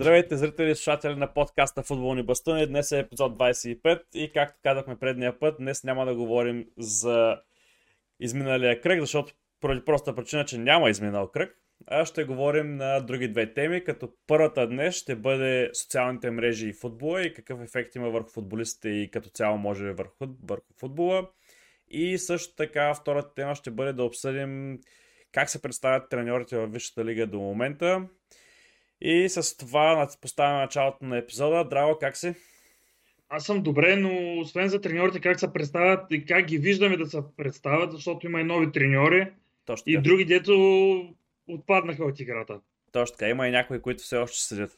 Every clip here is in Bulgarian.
Здравейте, зрители и слушатели на подкаста Футболни бастуни. Днес е епизод 25 и както казахме предния път, днес няма да говорим за изминалия кръг, защото поради проста причина, че няма изминал кръг, а ще говорим на други две теми, като първата днес ще бъде социалните мрежи и футбола и какъв ефект има върху футболистите и като цяло може върху, върху футбола. И също така втората тема ще бъде да обсъдим как се представят треньорите във Висшата лига до момента. И с това поставяме началото на епизода. Драго, как си? Аз съм добре, но освен за треньорите как се представят и как ги виждаме да се представят, защото има и нови треньори Точно и така. други, дето отпаднаха от играта. Точно така. Има и някои, които все още седят.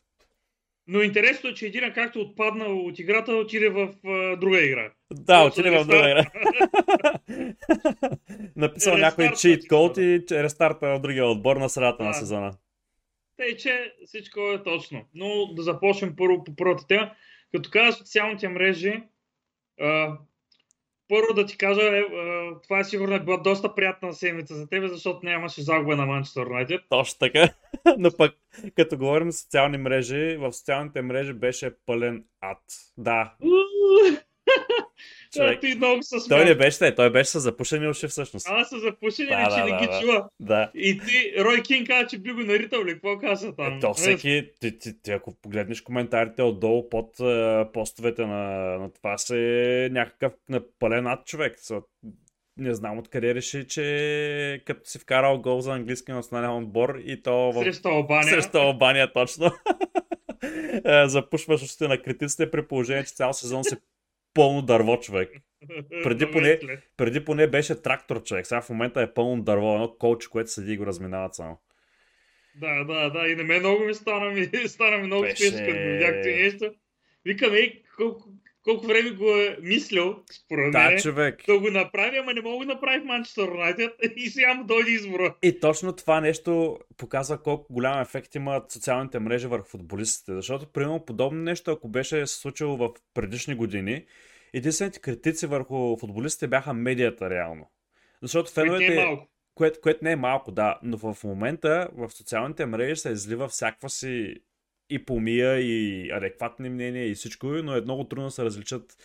Но интересно е, че един както отпаднал от играта, отиде в а, друга игра. Да, отиде в друга игра. Написал някой Рестарт чит на код и рестарта в другия отбор на средата на Да. сезона. Тъй, че всичко е точно. Но да започнем първо по първата тема. Като каза социалните мрежи, а, първо да ти кажа, е, а, това е сигурно е била доста приятна седмица за тебе, защото нямаше загуба на Манчестър Юнайтед. Точно така. Но пък, като говорим социални мрежи, в социалните мрежи беше пълен ад. Да, човек. Да, ти много се Той не смя. беше, не, той беше с запушени уши всъщност. Аз са запушени, Да, че да, не ги да. чува. Да. И ти, Рой Кинг каза, че би го наритал ли? Какво каза там? Е, то всеки, ти, ти, ти, ако погледнеш коментарите отдолу под е, постовете на, на това се някакъв напълен ад човек. Не знам откъде реши, че като си вкарал гол за английски национален отбор и то в... Срещу Албания. Срещу Албания, точно. Е, Запушваш устите на критиците при положение, че цял сезон си пълно дърво човек. преди поне-. Преди поне беше трактор човек, сега в момента е пълно дърво, едно колче, което седи и го разминават само. Да, да, да. И на мен много ми стана, ми, стана ми много Беше- смешно, като видях това нещо. Викам, ей, колко, колко време го е мислил, според Да, мен, човек. да го направи, ама не мога да направи в Манчестър Юнайтед и сега му дойде избора. И точно това нещо показва колко голям ефект имат социалните мрежи върху футболистите. Защото, примерно, подобно нещо, ако беше се случило в предишни години, единствените критици върху футболистите бяха медията реално. Защото Което не феновете, е малко. което, което не е малко, да, но в момента в социалните мрежи се излива всякаква си и помия, и адекватни мнения, и всичко, но е много трудно да се различат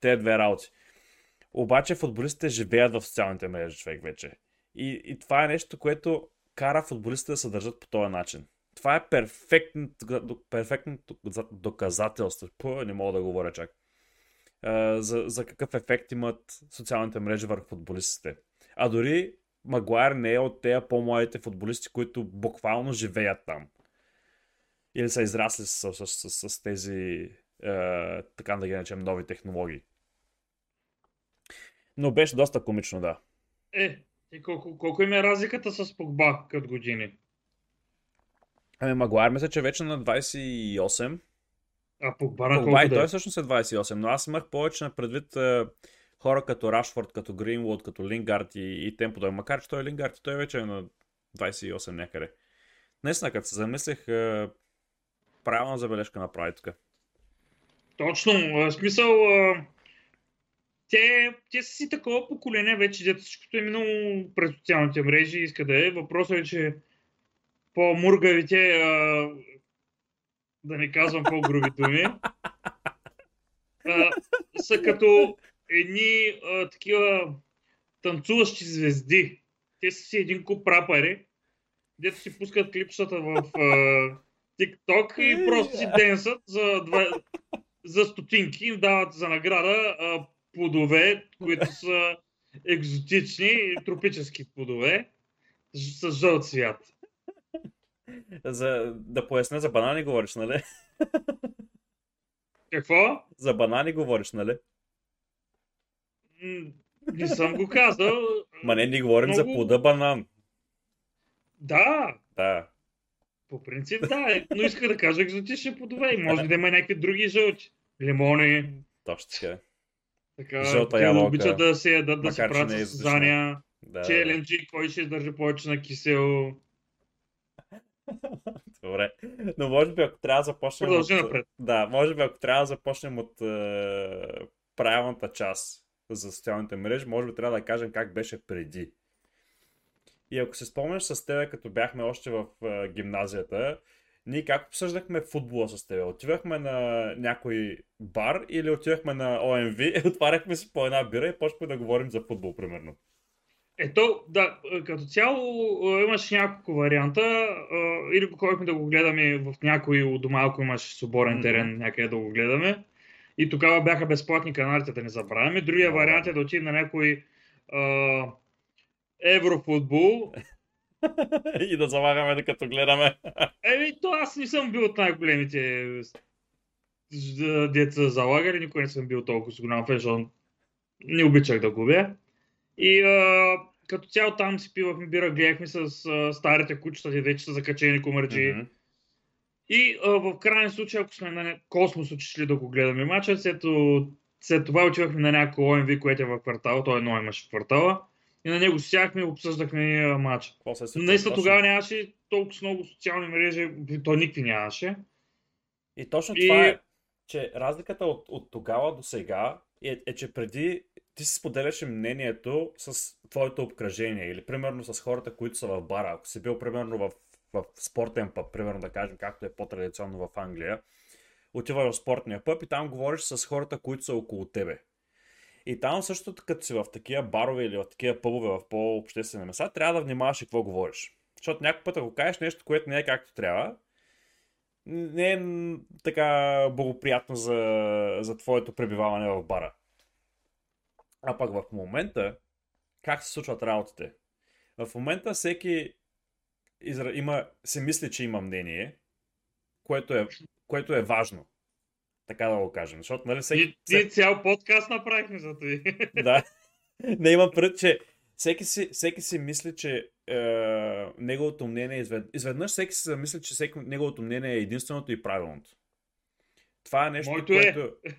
тези две работи. Обаче футболистите живеят в социалните мрежи, човек вече. И, и това е нещо, което кара футболистите да се държат по този начин. Това е перфектното, перфектното доказателство. Пу, не мога да говоря чак. За, за какъв ефект имат социалните мрежи върху футболистите. А дори Магуайр не е от тези по-младите футболисти, които буквално живеят там. Или са израсли с, с, с, с тези, е, така да ги наречем, нови технологии. Но беше доста комично, да. Е, и колко, колко им е разликата с Погба като години? Ами Магуайр мисля, че е вече на 28. А Погба на Погба и да той е? всъщност е 28, но аз имах повече на предвид е, хора като Рашфорд, като Гринвуд, като Лингард и, и тем подобно. Макар, че той е Лингард той вече е на 28 някъде. Наистина, като се замислих, е, правилна забележка направи тук. Точно, в смисъл, те, те са си такова поколение вече, дето всичкото е минало през социалните мрежи иска да е. Въпросът е, че по-мургавите, да не казвам по-груби думи, са като едни такива танцуващи звезди. Те са си един куп рапъри, дето си пускат клипчета в TikTok и просто си денсат за, два, за стотинки им дават за награда а, плодове, които са екзотични, тропически плодове с жълт цвят. За, да поясня, за банани говориш, нали? Какво? За банани говориш, нали? Не съм го казал. Ма не, ни говорим за Много- плода банан. Да, Да. По принцип да, е, но иска да кажа екзотични плодове. И може да има някакви други жълти. Лимони, Точно така. така. Жълта ябълка. обичат да се ядат, да се правят е състезания. Да. Челенджи, кой ще издържи повече на кисел. Добре. Но може би ако трябва да започнем Продължи от... напред. Да, може би ако трябва да започнем от е, правилната част за социалните мрежи, може би трябва да кажем как беше преди. И ако се спомняш с тебе, като бяхме още в е, гимназията, ние как обсъждахме футбола с теб? Отивахме на някой бар или отивахме на ОМВ, отваряхме си по една бира и почнахме да говорим за футбол, примерно. Ето, да, като цяло имаш няколко варианта. Или ходихме да го гледаме в някой у дома, ако имаш свободен терен, някъде да го гледаме. И тогава бяха безплатни каналите, да не забравяме. Другия вариант е да отидем на някой а, еврофутбол. и да залагаме докато гледаме. Еми, то аз не съм бил от най-големите деца залагали, никой не съм бил толкова с голям фен, защото не обичах да губя. И а, като цяло там си пивахме бира, гледахме с а, старите кучета, те вече са закачени комарджи. Mm-hmm. И а, в крайен случай, ако сме на Космос отишли да го гледаме мача, след, след това отивахме на някой ОМВ, което е в квартала, той едно имаше в квартала. И на него сядахме и обсъждахме матча. Наистина тогава нямаше толкова много социални мрежи, то никакви нямаше. И точно и... това е, че разликата от, от тогава до сега е, е, че преди ти си споделяше мнението с твоето обкръжение или примерно с хората, които са в бара. Ако си бил примерно в, в спортен пъп, примерно да кажем, както е по-традиционно в Англия, отиваш в спортния пъп и там говориш с хората, които са около тебе. И там също, като си в такива барове или в такива пъбове в по-обществени места, трябва да внимаваш и какво говориш. Защото някой път, ако кажеш нещо, което не е както трябва, не е така благоприятно за, за твоето пребиваване в бара. А пък в момента, как се случват работите? В момента всеки изра... има, се мисли, че има мнение, което е, което е важно. Така да го кажем. Защото, нали, всеки... Ние цял подкаст направихме за това. да. Не имам пред, че всеки си, всеки си мисли, че е, неговото мнение е извед... изведнъж всеки си замисли, че всеки, неговото мнение е единственото и правилното. Това е нещо, Моето е. което... Е.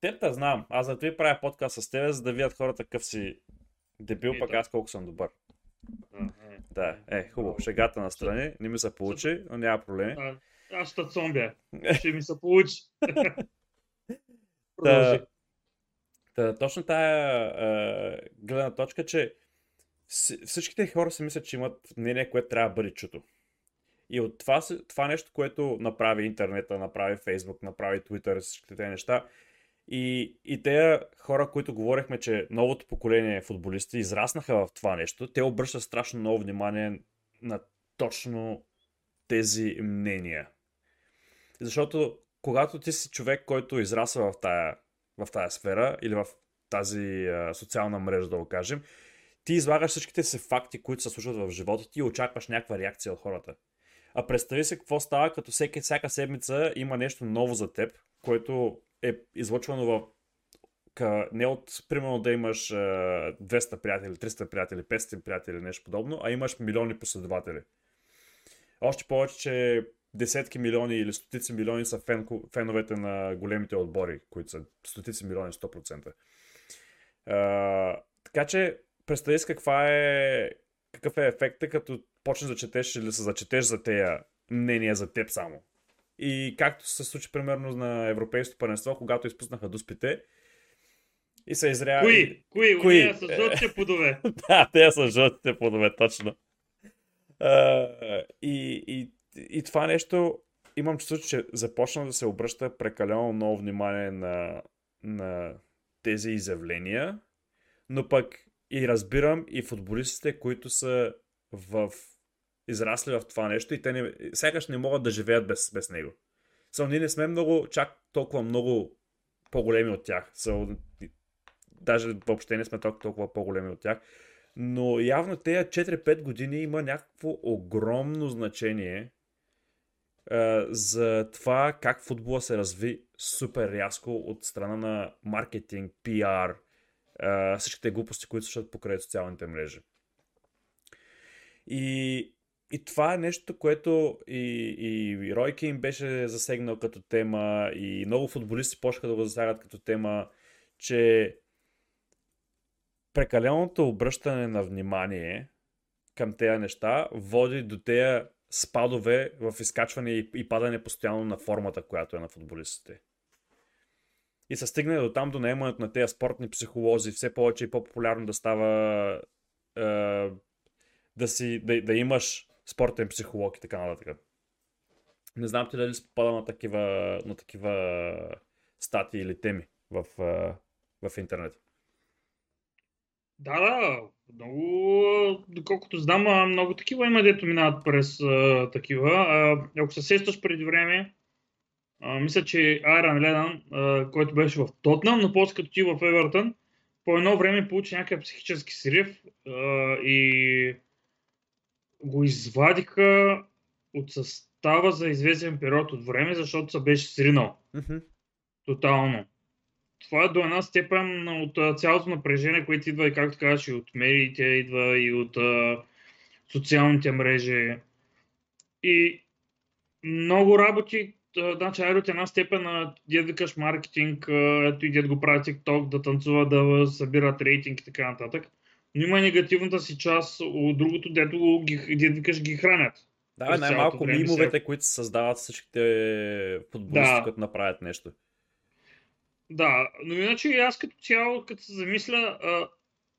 Теб те знам. Аз за това правя подкаст с теб, за да видят хората какъв си дебил, пък аз колко съм добър. Да, е, хубаво. Шегата на страни, не ми се получи, но няма проблеми. Аз ще цомбя. Ще ми се получи. Та, та, точно тая а, гледна точка, че всичките хора си мислят, че имат мнение, което трябва да бъде чуто. И от това, това нещо, което направи интернета, направи Фейсбук, направи Twitter, всичките тези неща, и, и те хора, които говорихме, че новото поколение футболисти израснаха в това нещо, те обръщат страшно много внимание на точно тези мнения. Защото когато ти си човек, който израсва в тая, в тая сфера или в тази а, социална мрежа, да го кажем, ти излагаш всичките си факти, които се случват в живота ти и очакваш някаква реакция от хората. А представи се какво става, като всеки, всяка седмица има нещо ново за теб, което е излъчвано в не от, примерно, да имаш 200 приятели, 300 приятели, 500 приятели, нещо подобно, а имаш милиони последователи. Още повече, че десетки милиони или стотици милиони са фен, феновете на големите отбори, които са стотици милиони 100%. А, така че, представи си каква е, какъв е ефекта, като почнеш да четеш или се зачетеш за тея мнения за теб само. И както се случи примерно на Европейското първенство, когато изпуснаха дуспите, и се изря... Кои? Кои? Кои? Уния са жълтите плодове. да, те са жълтите плодове, точно. Uh, и, и и това нещо имам чувство, че започна да се обръща прекалено много внимание на, на тези изявления, но пък и разбирам и футболистите, които са в израсли в това нещо и те не, сякаш не могат да живеят без, без него. Само ние не сме много, чак толкова много по-големи от тях. So, даже въобще не сме толкова, толкова по-големи от тях. Но явно тези 4-5 години има някакво огромно значение за това как футбола се разви супер рязко от страна на маркетинг, пиар, всичките глупости, които същат покрай социалните мрежи. И, и това е нещо, което и, и Рой Кейн беше засегнал като тема, и много футболисти почнаха да го засягат като тема, че прекаленото обръщане на внимание към тези неща води до тези спадове в изкачване и, и падане постоянно на формата, която е на футболистите. И се стигне до там до наемането на тези спортни психолози, все повече и по-популярно да става е, да, си, да, да имаш спортен психолог и така нататък. Не знам ти дали си попадал на такива, на такива статии или теми в, в интернет. Да, да, много, доколкото знам, много такива има, дето минават през а, такива. А, ако се сещаш преди време, а, мисля, че Айран Ленън, а, който беше в Тотнам, но после като ти в Евертън, по едно време получи някакъв психически срив а, и го извадиха от състава за известен период от време, защото се беше сринал. Mm-hmm. Тотално това е до една степен от цялото напрежение, което идва и както казваш и от медиите, идва и от а, социалните мрежи. И много работи, значи айде от една степен на дед викаш маркетинг, ето и дед го прави TikTok, да танцува, да събират рейтинг и така нататък. Но има негативната си част от другото, дето ги, дед викаш ги хранят. Да, най-малко мимовете, които се създават всичките футболисти, да. които направят нещо. Да, но иначе аз като цяло, като се замисля,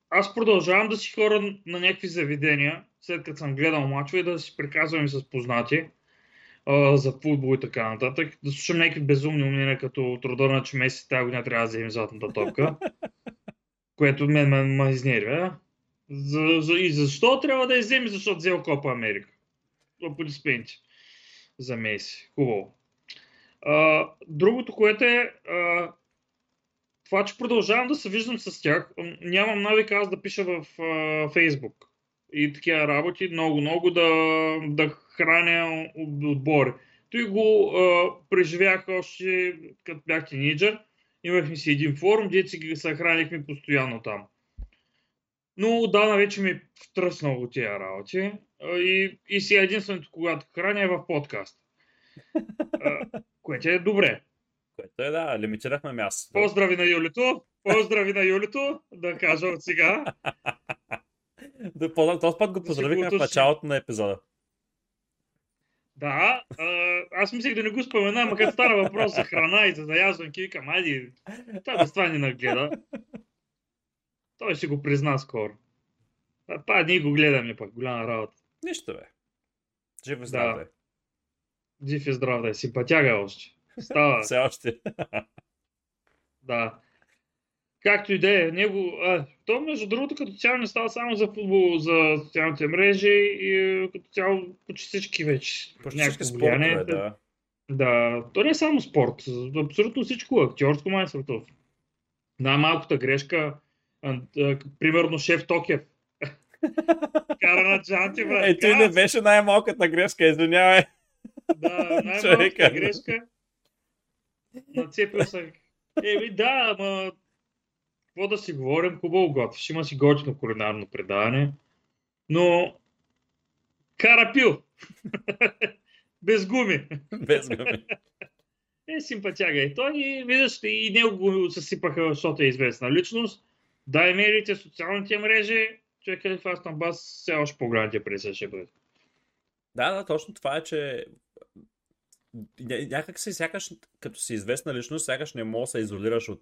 аз продължавам да си хора на някакви заведения, след като съм гледал мачове, да си приказвам и с познати за футбол и така нататък. Да слушам някакви безумни умения, като труда че Меси тази година трябва да вземе златната топка, което мен ме, ме изнервя. За, за, и защо трябва да я вземе? Защото взел Копа Америка. Аплодисменти за Меси. Хубаво. А, другото, което е, а, това, че продължавам да се виждам с тях, нямам навика аз да пиша в Фейсбук и такива работи, много-много да, да храня отбори. Той го а, преживях още като бях тинейджър. Имахме си един форум, дете си ги съхранихме постоянно там. Но отдавна вече ми е втръснало от тия работи. И, и си единственото, когато храня е в подкаст. което е добре. Което е, да, лимитирахме място. Поздрави на Юлито! Поздрави на Юлито! Да кажа от сега. Този път го поздравихме в началото на епизода. Да, аз мислех да не го спомена, макар стара въпрос за храна и за заязванки, викам, айди, това без това ни нагледа. Той ще го призна скоро. А това ние го гледаме пък, голяма работа. Нищо бе. Жив и здрав да. Жив и здрав да е. Симпатяга още. Става. Все още. да. Както и да е, него, а, то между другото като цяло не става само за футбол, за социалните мрежи и като цяло почти всички вече. Почти всички спортове, да. Да, то не е само спорт, абсолютно всичко, актьорско майсторство. Най-малката грешка, примерно шеф Токев. Кара на Джанти, брат. Е, той не беше най-малката грешка, извинявай. Да, най-малката грешка Нацепил се. Еми да, ама какво да си говорим, хубаво готвиш, има си готино кулинарно предаване, но кара пил. Без гуми. Без гуми. Е, симпатяга и той, и виждаш, и него го съсипаха, защото е известна личност. Да, мерите социалните мрежи, човек е в Бас все още по-голямите преса ще бъде. Да, да, точно това е, че някак се сякаш, като си известна личност, сякаш не можеш да се изолираш от,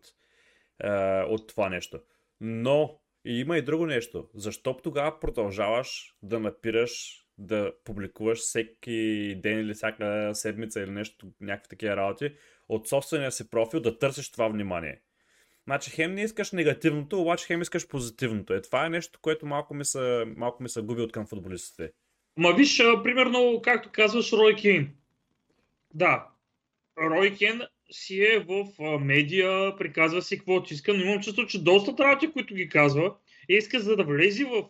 е, от това нещо. Но има и друго нещо. Защо тогава продължаваш да напираш, да публикуваш всеки ден или всяка седмица или нещо, някакви такива работи, от собствения си профил да търсиш това внимание? Значи хем не искаш негативното, обаче хем искаш позитивното. Е, това е нещо, което малко ми се, малко ми се губи от към футболистите. Ма виж, примерно, както казваш, Рой Кейн. Да, Рой Кен си е в медиа, приказва си каквото иска, но имам чувство, че доста работи, които ги казва, и иска за да влезе в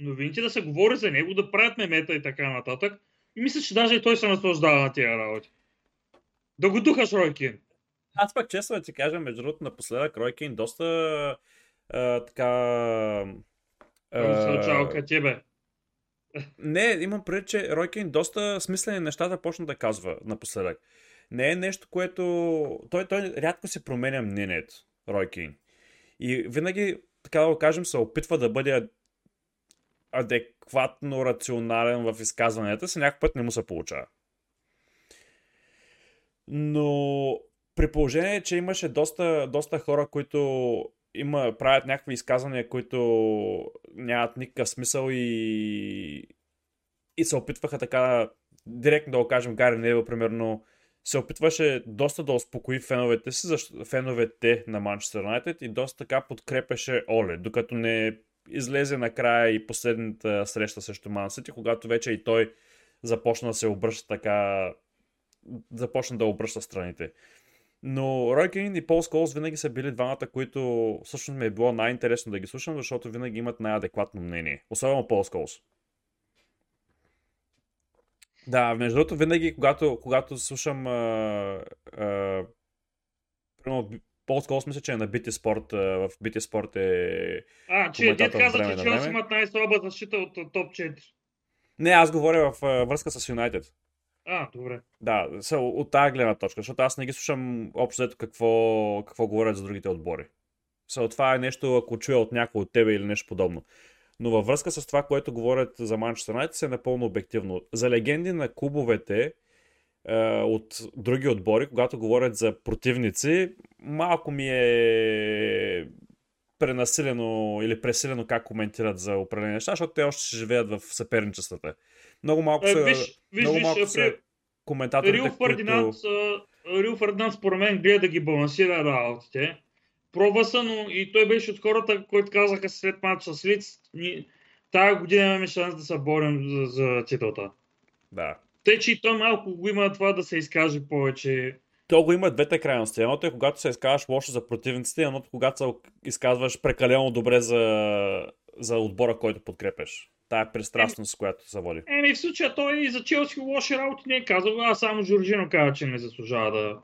новините, да се говори за него, да правят мемета и така нататък. И мисля, че даже и той се наслаждава на тия работи. Да го духаш, Ройкин. Аз пък честно да ти кажа, между другото, напоследък Ройкин доста а, така... А, се тебе. Не, имам преди, че Ройкин доста смислени нещата почна да казва напоследък. Не е нещо, което... Той, той рядко се променя мнението, Ройкин. И винаги, така да го кажем, се опитва да бъде адекватно рационален в изказванията си, някакъв път не му се получава. Но при положение, че имаше доста, доста хора, които има, правят някакви изказвания, които нямат никакъв смисъл и, и се опитваха така директно да го кажем, Гари Невил, примерно, се опитваше доста да успокои феновете си, защо, феновете на Манчестър Юнайтед и доста така подкрепеше Оле, докато не излезе накрая и последната среща срещу Мансити, когато вече и той започна да се обръща така, започна да обръща страните. Но Рой Кейн и Пол Сколс винаги са били двамата, които всъщност ми е било най-интересно да ги слушам, защото винаги имат най-адекватно мнение. Особено Пол Сколс. Да, между другото, винаги, когато, когато слушам а, а, Пол Сколс мисля, че е на BT Sport, в BT Sport е А, че дед каза, че Челси имат най-слаба защита от топ 4. Не, аз говоря в а, връзка с Юнайтед. А, добре. Да, от тази гледна точка, защото аз не ги слушам общо ето какво, какво говорят за другите отбори. Са, това е нещо, ако чуя от някой от тебе или нещо подобно. Но във връзка с това, което говорят за Манчестър Юнайтед, е напълно обективно. За легенди на клубовете е, от други отбори, когато говорят за противници, малко ми е пренасилено или пресилено как коментират за определени неща, защото те още ще живеят в съперничествата. Много малко Е, са, виж, виж, много виж, малко при- са коментаторите, Рил Фердинанд, които... Рил Фердинанд според мен гледа да ги балансира работите. Пробва са, но и той беше от хората, които казаха след матча с Лиц, тая година имаме шанс да се борим за, за титлата. Да. Тъй, че и той малко го има това да се изкаже повече. То го има двете крайности. Едното е когато се изказваш лошо за противниците, едното когато се изказваш прекалено добре за, за отбора, който подкрепяш. Тая пристрастност, която се води. Еми, в случая той и за Челси лоши работи не е казал, а само Жоржино каза, че не заслужава да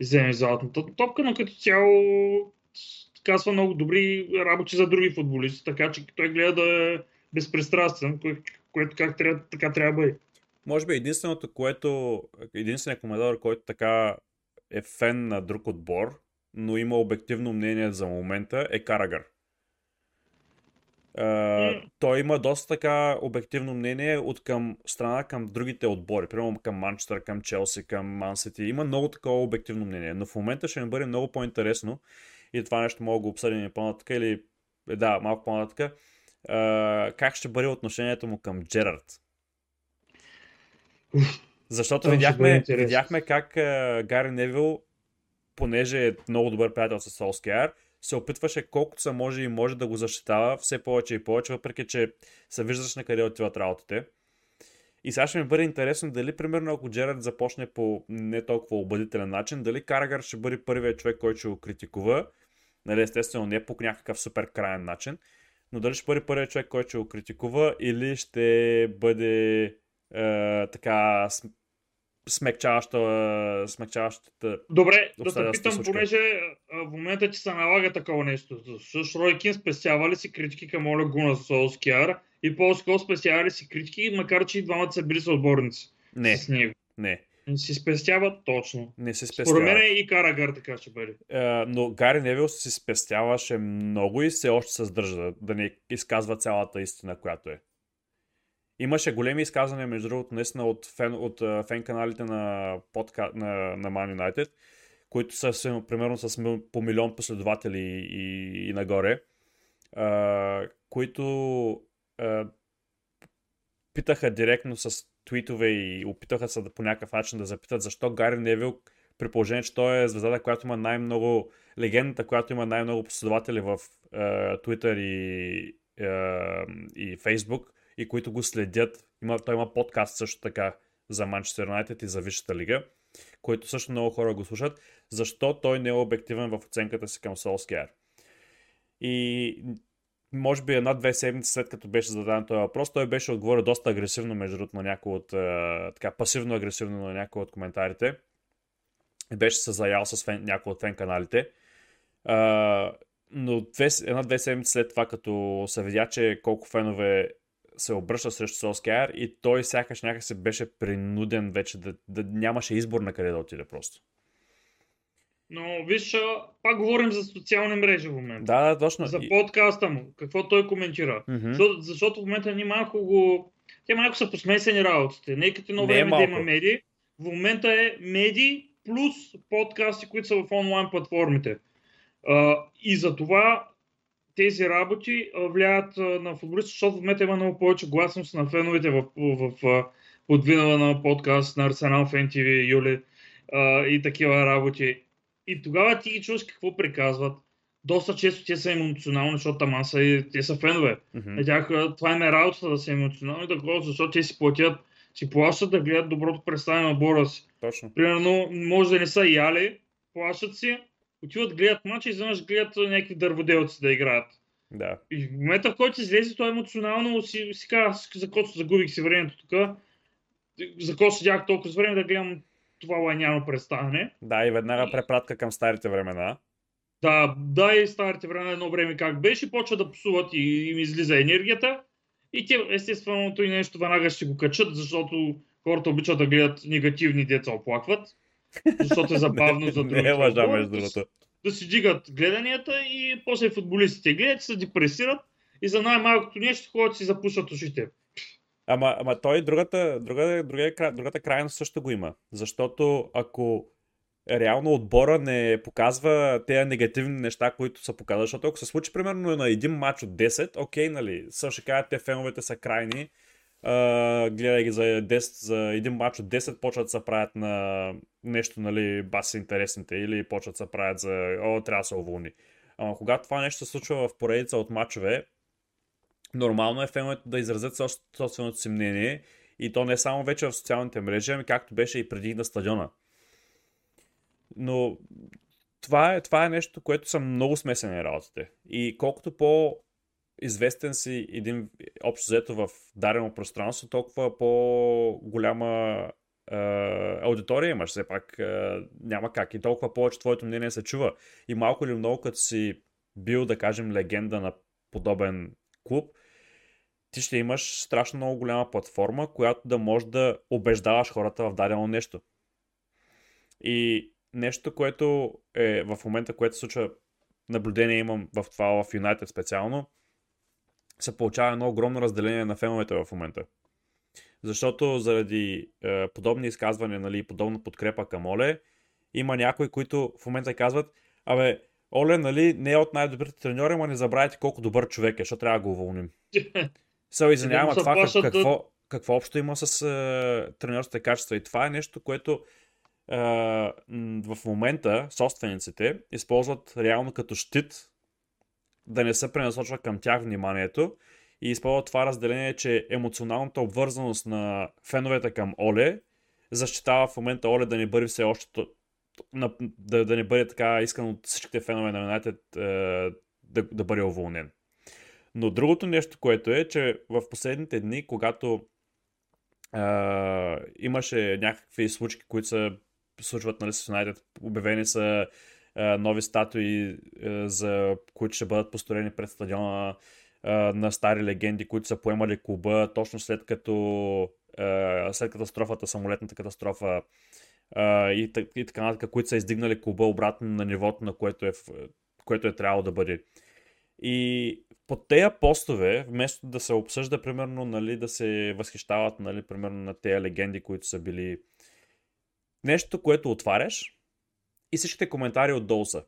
вземе златната топка, но като цяло казва много добри работи за други футболисти, така че той гледа да е безпристрастен, кое, което как трябва, така трябва да бъде. Може би единственото, което, единственият коментатор, който така е фен на друг отбор, но има обективно мнение за момента, е Карагър. Uh, той има доста така обективно мнение от към страна към другите отбори, примерно към Манчестър, към Челси, към Мансити. Има много такова обективно мнение, но в момента ще ми бъде много по-интересно и това нещо мога да го обсъдим по-нататък или е, да, малко по-нататък. Uh, как ще бъде отношението му към Джерард? Защото видяхме, видяхме как uh, Гари Невил, понеже е много добър приятел с Солскияр, се опитваше колкото се може и може да го защитава все повече и повече, въпреки че се виждаш на къде отиват работите. И сега ще ми бъде интересно дали, примерно, ако Джерард започне по не толкова убедителен начин, дали Карагар ще бъде първият човек, който ще го критикува. Нали, естествено, не по някакъв супер крайен начин, но дали ще бъде първият човек, който ще го критикува или ще бъде е, така смекчаваща, смекчаващата Добре, да Обстоятелствата питам, случка. понеже в момента, че се налага такова нещо. Също Рой Кин спестява ли си критики към Оля Гуна Солскияр и Пол Скол спестява ли си критики, макар че и двамата са били съотборници Не, с него. не, Не си спестява точно. не се Според спестява. мен и Карагар така ще бъде. Е, но Гари Невил си спестяваше много и все още се сдържа да не изказва цялата истина, която е. Имаше големи изказвания, между другото, наистина от, фен, от фен каналите на, подка... на, на Man United, които са примерно с по милион последователи и, и нагоре, а, които а, питаха директно с твитове и опитаха се да по някакъв начин да запитат защо Гари Невил при положение, че той е звездата, която има най-много, легендата, която има най-много последователи в е, Twitter и, е, и Facebook и които го следят. Има, той има подкаст също така за Манчестър Юнайтед и за Висшата лига, който също много хора го слушат. Защо той не е обективен в оценката си към Солскияр? И може би една-две седмици след като беше зададен този въпрос, той беше отговорил доста агресивно, между другото, на някои от, така, пасивно-агресивно на някои от коментарите. И беше се заял с фен, някои от фен каналите. Но две, една-две седмици след това, като се видя, че колко фенове се обръща срещу Солскияр и той сякаш някак беше принуден вече да, да нямаше избор на къде да отиде просто. Но виж, пак говорим за социални мрежи в момента. Да, да, точно. За подкаста му, какво той коментира. Мгм. Защото, защото в момента ни малко го... Те малко са посмесени работите. Нека едно Не е време да малко. има медии. В момента е медии плюс подкасти, които са в онлайн платформите. А, и за това тези работи влияят на футболистите, защото в момента има много повече гласност на феновете в, в, в, подвинала на подкаст на Арсенал Фен TV, Юли а, и такива работи. И тогава ти ги чуваш какво приказват. Доста често те са емоционални, защото там са и те са фенове. Mm-hmm. Тях, това им е работата да са емоционални, такова, защото те си платят, си плащат да гледат доброто представяне на бора си. Точно. Примерно, може да не са яли, плащат си, отиват, гледат матча и изведнъж гледат някакви дърводелци да играят. Да. И в момента, в който излезе, той емоционално си, си казва, за какво загубих си времето тук, за какво седях толкова с време да гледам това лайняно представяне. Да, и веднага препратка към старите времена. Да, да и старите времена едно време как беше, почва да псуват и им излиза енергията. И те, естественото и нещо веднага ще го качат, защото хората обичат да гледат негативни деца оплакват. Защото е забавно за другите. Не е лъжа, между другото. Да си дигат гледанията и после футболистите гледат, се депресират и за най-малкото нещо ходят си запушат ушите. Ама, ама той другата, друга, другия, кра- другата крайност също го има. Защото ако реално отбора не показва тези негативни неща, които са показали, защото ако се случи примерно на един матч от 10, окей, нали, също ще кажат, те феновете са крайни, а, гледай ги за, 10, за един матч от 10, почват да се правят на нещо, нали, баси интересните или почват да се правят за, о, трябва да се уволни. Ама когато това нещо се случва в поредица от матчове, нормално е феновете да изразят собственото си мнение и то не само вече в социалните мрежи, ами както беше и преди на стадиона. Но това е, това е нещо, което са много смесени работите. И колкото по известен си един общо взето в дадено пространство, толкова по-голяма е, аудитория имаш. Все пак е, няма как. И толкова повече твоето мнение се чува. И малко или много, като си бил, да кажем, легенда на подобен клуб, ти ще имаш страшно много голяма платформа, която да може да убеждаваш хората в дадено нещо. И нещо, което е в момента, което се случва, наблюдение имам в това в Юнайтед специално, се получава едно огромно разделение на феновете в момента. Защото заради е, подобни изказвания, нали, подобна подкрепа към Оле, има някои, които в момента казват, абе, Оле, нали, не е от най-добрите треньори, ама не забравяйте колко добър човек е, защото трябва да го уволним. Се извинявам, това как, какво, какво общо има с е, треньорските качества? И това е нещо, което е, в момента собствениците използват реално като щит да не се пренасочва към тях вниманието и използват това разделение, че емоционалната обвързаност на феновете към Оле защитава в момента Оле да не бъде все още да, да не бъде така искан от всичките фенове на Юнайтед е, да, да бъде уволнен. Но другото нещо, което е, че в последните дни, когато е, имаше някакви случки, които се случват нали, с Юнайтед, обявени са нови статуи, е, за които ще бъдат построени пред стадиона е, на стари легенди, които са поемали клуба точно след като е, след катастрофата, самолетната катастрофа е, и, та- и така нататък, които са издигнали клуба обратно на нивото, на което е, което е трябвало да бъде. И под тези постове, вместо да се обсъжда, примерно, нали, да се възхищават, нали, примерно, на тези легенди, които са били нещо, което отваряш и всичките коментари отдолу са.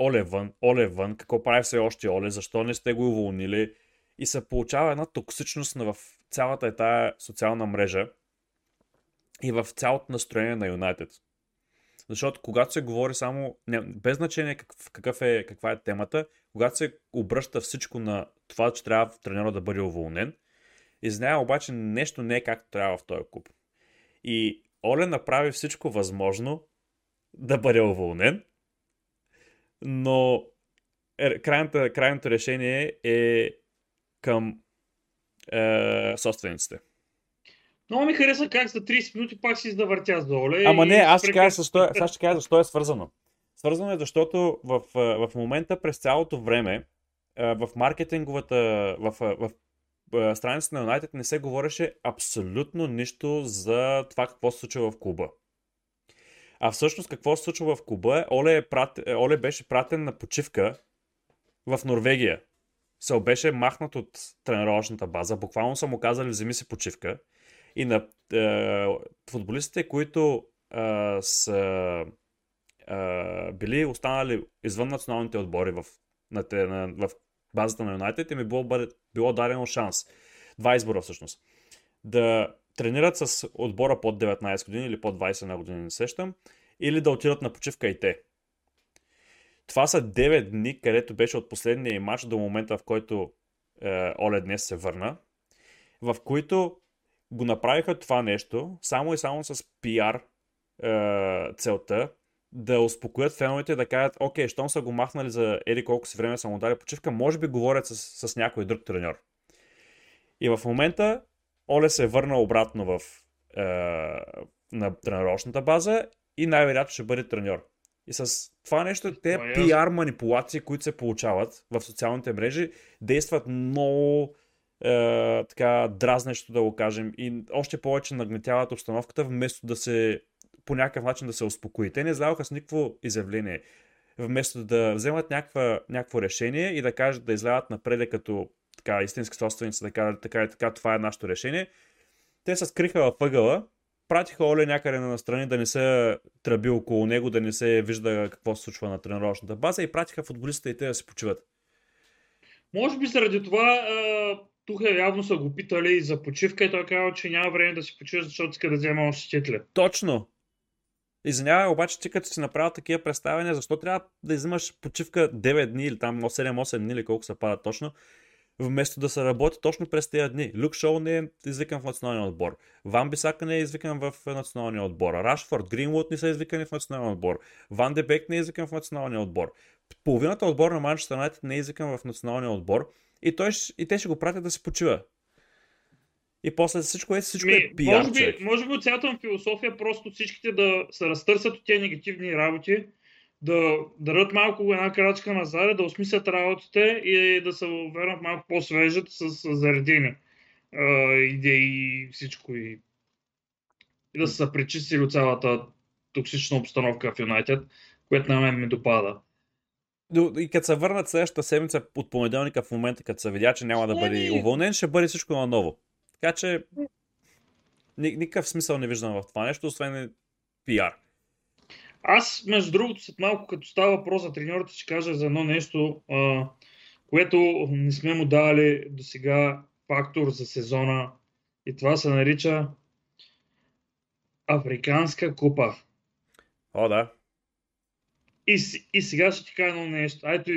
Оле вън, Оле вън, какво прави все още Оле, защо не сте го уволнили? И се получава една токсичност в цялата е тая социална мрежа и в цялото настроение на Юнайтед. Защото когато се говори само, не, без значение какъв, какъв е, каква е темата, когато се обръща всичко на това, че трябва треньора да бъде уволнен, изнява обаче нещо не е както трябва в този клуб. И Оле направи всичко възможно да бъде уволнен, но е, крайната, крайното решение е към е, собствениците. Много ми хареса как за 30 минути пак си издавъртя за Оле. Ама не, аз ще кажа защо, е- сега ще кажа защо е свързано. Свързано е, защото в, а, в момента през цялото време а, в маркетинговата, в, в, в страницата на United не се говореше абсолютно нищо за това какво се случва в клуба. А всъщност какво се случва в клуба е, Оле, е прат... е, Оле беше пратен на почивка в Норвегия. Се беше махнат от тренировъчната база. Буквално са му казали, вземи си почивка. И на е, футболистите, които е, са е, били останали извън националните отбори в, на, на, в базата на Юнайтед, им е било, било дадено шанс. Два избора всъщност. Да тренират с отбора под 19 години или под 21 години, не сещам, или да отидат на почивка и те. Това са 9 дни, където беше от последния матч до момента, в който е, Оле днес се върна, в които го направиха това нещо само и само с пиар е, целта да успокоят феновете да кажат, окей, щом са го махнали за ели колко си време са му дали почивка, може би говорят с, с някой друг треньор. И в момента Оле се е върна обратно в, е, на тренировъчната база и най-вероятно ще бъде треньор. И с това нещо, те пиар манипулации, които се получават в социалните мрежи, действат много е, така дразнещо да го кажем и още повече нагнетяват обстановката, вместо да се по някакъв начин да се успокои. Те не излязоха с никакво изявление. Вместо да вземат някаква, някакво решение и да кажат да излязат напред като така, истински собственици, да кажат така и така, това е нашето решение, те се скриха във ъгъла, пратиха Оле някъде на настрани да не се тръби около него, да не се вижда какво се случва на тренировъчната база и пратиха футболистите и те да се почиват. Може би заради това тук явно са го питали за почивка и той казал, че няма време да си почива, защото иска да взема още титли. Точно. Извинявай, обаче ти като си направил такива представяния, защо трябва да взимаш почивка 9 дни или там 7-8 дни или колко се пада точно, вместо да се работи точно през тези дни. Люк Шоу не е извикан в националния отбор. Ван Бисака не е извикан в националния отбор. Рашфорд, Гринвуд не са извикани в националния отбор. Ван Дебек не е извикан в националния отбор. Половината отбор на Манчестър Юнайтед не е извикан в националния отбор и, той, и те ще го пратят да се почива. И после всичко е, всичко е пиар, може би, може би от цялата философия просто всичките да се разтърсят от тези негативни работи, да дадат малко една крачка назад, да осмислят работите и да се върнат малко по-свежат с заредени идеи и всичко. И, и да се пречистили от цялата токсична обстановка в Юнайтед, което на мен ми допада. И като се върнат следващата седмица от понеделника в момента, като се видя, че няма да бъде уволнен, ще бъде всичко наново. Така че никакъв смисъл не виждам в това нещо, освен пиар. Аз, между другото, след малко, като става въпрос за треньорите, ще кажа за едно нещо, а, което не сме му дали до сега фактор за сезона. И това се нарича Африканска купа. О, да. И, и сега ще ти кажа едно нещо. Айто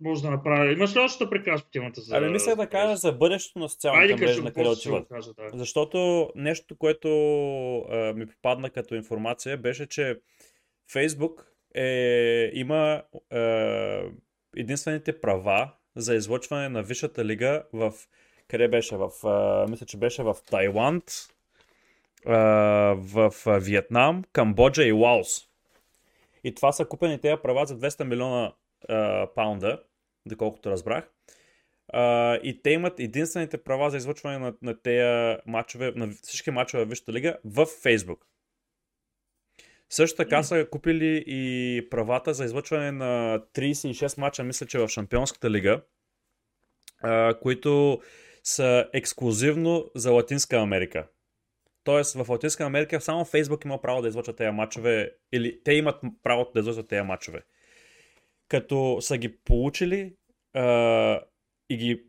може да направя. Имаш ли още да прекаш по темата за... Ами мисля да кажа за бъдещето на социалната мрежа, на къде отиват. Да. Защото нещо, което а, ми попадна като информация, беше, че Facebook е, има е, единствените права за излъчване на Висшата лига в... Къде беше? В, е, мисля, че беше в Тайланд, в Виетнам, Камбоджа и Лаос. И това са купени тези права за 200 милиона е, паунда, доколкото разбрах. Uh, и те имат единствените права за излъчване на, на тези матчове, на всички матчове в Висшата лига в Facebook. Също така са купили и правата за излъчване на 36 мача, мисля, че в Шампионската лига, а, които са ексклюзивно за Латинска Америка. Тоест в Латинска Америка само Фейсбук има право да излъчва тези матчове, или те имат право да излъчват тези матчове. Като са ги получили и ги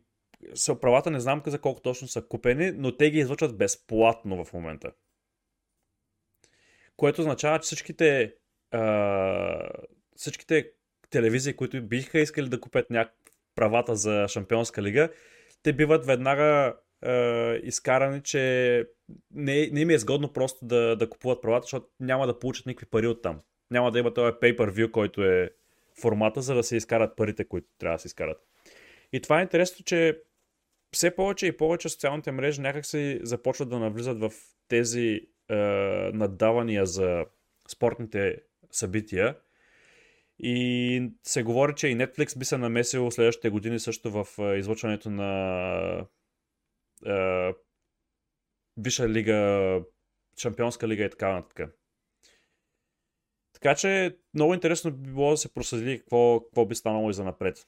са правата, не знам за колко точно са купени, но те ги излъчват безплатно в момента което означава, че всичките, а, всичките телевизии, които биха искали да купят няк... правата за Шампионска лига, те биват веднага а, изкарани, че не, не им е изгодно просто да, да купуват правата, защото няма да получат никакви пари от там. Няма да има този pay-per-view, който е формата, за да се изкарат парите, които трябва да се изкарат. И това е интересно, че все повече и повече социалните мрежи някак се започват да навлизат в тези е, наддавания за спортните събития. И се говори, че и Netflix би се намесил следващите години също в е, излъчването на е, Виша лига, Шампионска лига и така нататък. Така че много интересно би било да се проследи какво, какво би станало и за напред.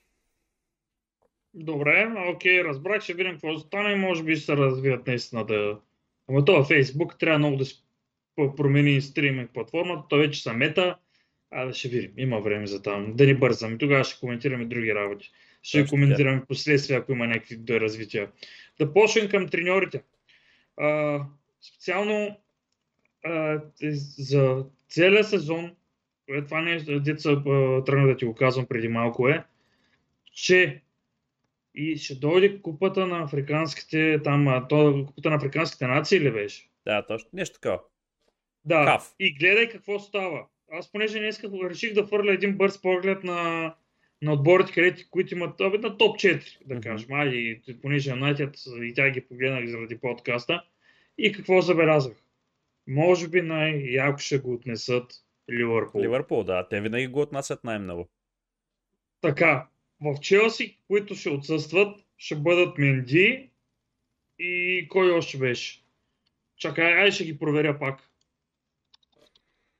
Добре, окей, разбрах, ще видим какво стане може би ще се развият наистина да, Ама това Фейсбук трябва много да се промени стриминг платформата, той вече са мета, а да ще видим, има време за там. Да не бързаме, тогава ще коментираме други работи. Ще Точно, коментираме да. последствия, ако има някакви развития. Да почнем към треньорите. А, специално а, за целия сезон, е, това не е деца тръгна да ти го казвам преди малко е, че и ще дойде купата на африканските, там, то, купата на африканските нации ли беше? Да, точно. Нещо такова. Да. Каф. И гледай какво става. Аз понеже днес реших да фърля един бърз поглед на, на отборите, където, които имат абе, на топ 4, да кажем. Айде, и понеже United и тя ги погледнах заради подкаста. И какво забелязах? Може би най-яко ще го отнесат Ливърпул. Ливърпул, да. Те винаги го отнасят най-много. Така, в Челси, които ще отсъстват, ще бъдат Менди и кой още беше? Чакай, ай ще ги проверя пак.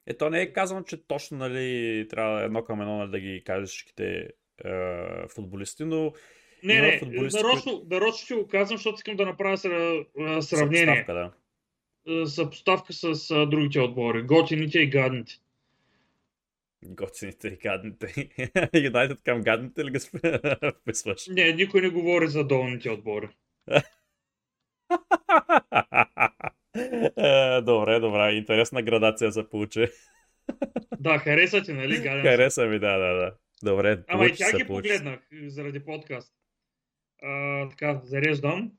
Е, то не е казано, че точно нали, трябва едно към едно нали, да ги кажеш всичките е, футболисти, но Не, не, футболисти, нарочно, нарочно ще го казвам, защото искам да направя сравнение. съпоставка, да. Съпоставка с а, другите отбори. Готините и гадните. Готините и гадните. Юнайтед към гадните ли го вписваш? Не, никой не говори за долните отбори. Е, добре, добре. Интересна градация се получи. Да, хареса ти, нали? Гаден. Хареса ми, да, да, да. Добре, Ама и тя ги погледнах е, заради подкаст. А, така, зареждам.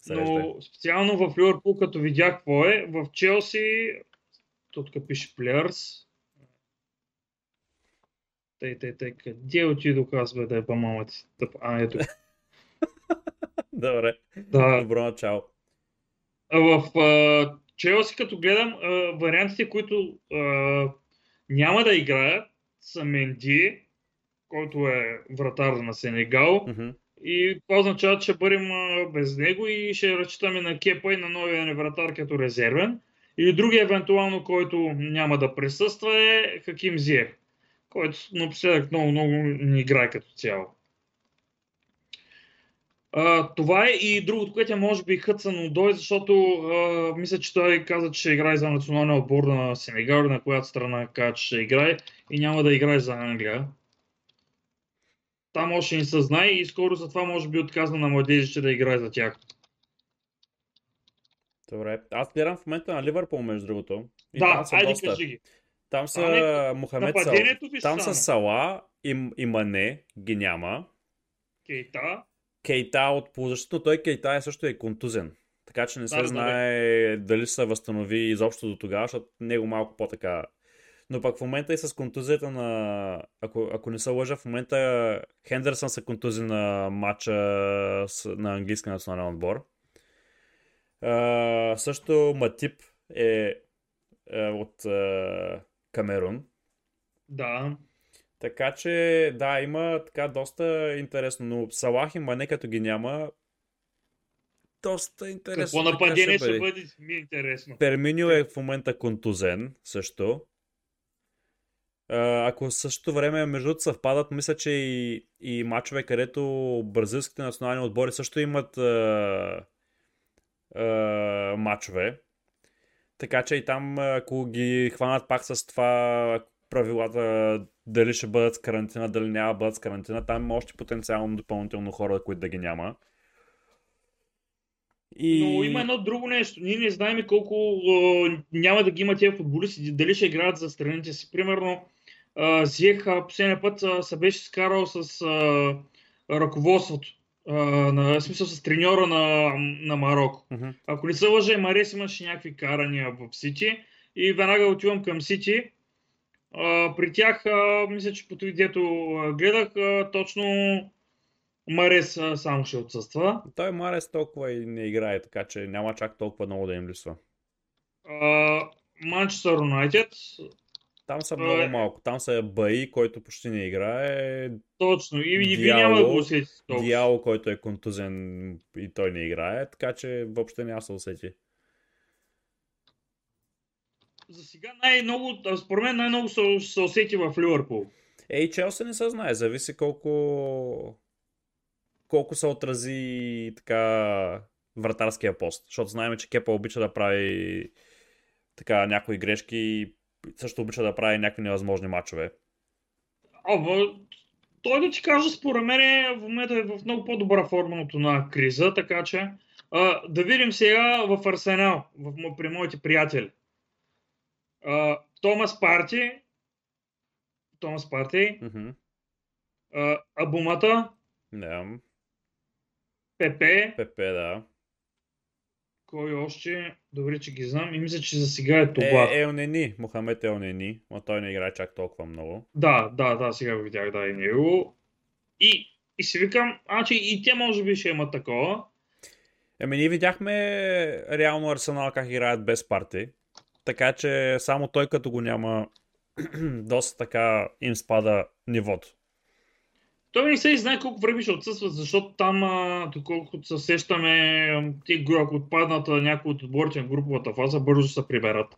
Срещай. Но специално в Ливърпул, като видях какво е, в Челси, тук пише Players. Тъй, тъй, тъй, къде отидох аз, бе, да е мама ти? А, ето. Добре. Да, Добро начало. В а, Челси, като гледам а, вариантите, които а, няма да играят, са Менди, който е вратар на Сенегал. Мгм. И това означава, че ще бъдем без него и ще разчитаме на Кепа и на новия ни вратар като резервен. Или другия евентуално, който няма да присъства е Хаким Зиех, който напоследък много, много не играе като цяло. А, това е и другото, което е може би Хътсън Одой, защото а, мисля, че той каза, че играе за националния отбор на Сенегал, на която страна каза, че ще играе и няма да играе за Англия. Там още не се знае и скоро за това може би отказва на младежите да играе за тях. Добре. Аз гледам в момента на Ливърпул, между другото. И да, айде доста. кажи ги. Там са Ами, Мохамед ви Там са Сала и, и Мане, ги няма. Кейта. Кейта от полузащитно, той Кейта е също е контузен. Така че не се Да, да, да, знае дали се възстанови изобщо до тогава, защото него малко по-така. Но пък в момента и с контузията на... Ако, ако не се лъжа, в момента Хендерсън са контузи на матча на английския национален отбор. А, също Матип е, е от е, Камерун. Да. Така че, да, има така доста интересно, но Салах и Мане като ги няма, доста интересно. Какво нападение ще бъде. бъде, ми е интересно. Перминио е в момента контузен също. Ако в същото време между съвпадат, мисля, че и, и матчове, където бразилските национални отбори също имат а, а, матчове. Така че и там, ако ги хванат пак с това правилата, дали ще бъдат с карантина, дали няма да бъдат с карантина, там има още потенциално допълнително хора, които да ги няма. И... Но има едно друго нещо. Ние не знаем колко а, няма да ги има тези футболисти, дали ще играят за страните си. Примерно, а, Зиех последния път а, се беше скарал с а, ръководството, а, на, в смисъл с треньора на, на Марокко. Мгм. Ако не се лъжа, Марес имаше някакви карания в Сити и веднага отивам към Сити. А, при тях, а, мисля, че по а, гледах, а, точно Марес а, само ще отсъства. Той Марес толкова и не играе, така че няма чак толкова много да им липсва. Манчестър Юнайтед, Там са А, много е. малко. Там са Баи, който почти не играе. точно. И, и вие Дяло, няма го толкова. Диало, който е контузен и той не играе, така че въобще няма се усети. За сега най-много, а, според мен най-много се, се усети в Ливърпул. Ей, Челси не се знае. Зависи колко колко се отрази така вратарския пост. Защото знаем, че Кепа обича да прави така някои грешки и също обича да прави някакви невъзможни матчове. Ама, той да ти кажа, според мен в момента е в много по-добра форма от на криза, така че А, да видим сега в Арсенал, в, при моите приятели. А, Томас Парти, Томас Парти, Мгм. а, Абумата, Да. Пепе, Пепе, да. Кой още? Добре, че ги знам. И мисля, че за сега е това. Е, Елнени. Мохамед Елнени. Но той не играе чак толкова много. Да, да, да, сега го видях, да, и него. И, и си викам, а че и те може би ще имат такова. Еми, ние видяхме реално Арсенал как играят без парти. Така че само той като го няма доста така им спада нивото. Той не се и знае колко време ще отсъства, защото там, а, доколкото се сещаме, ам, те ако отпаднат някои от отборите на груповата фаза, бързо се приберат.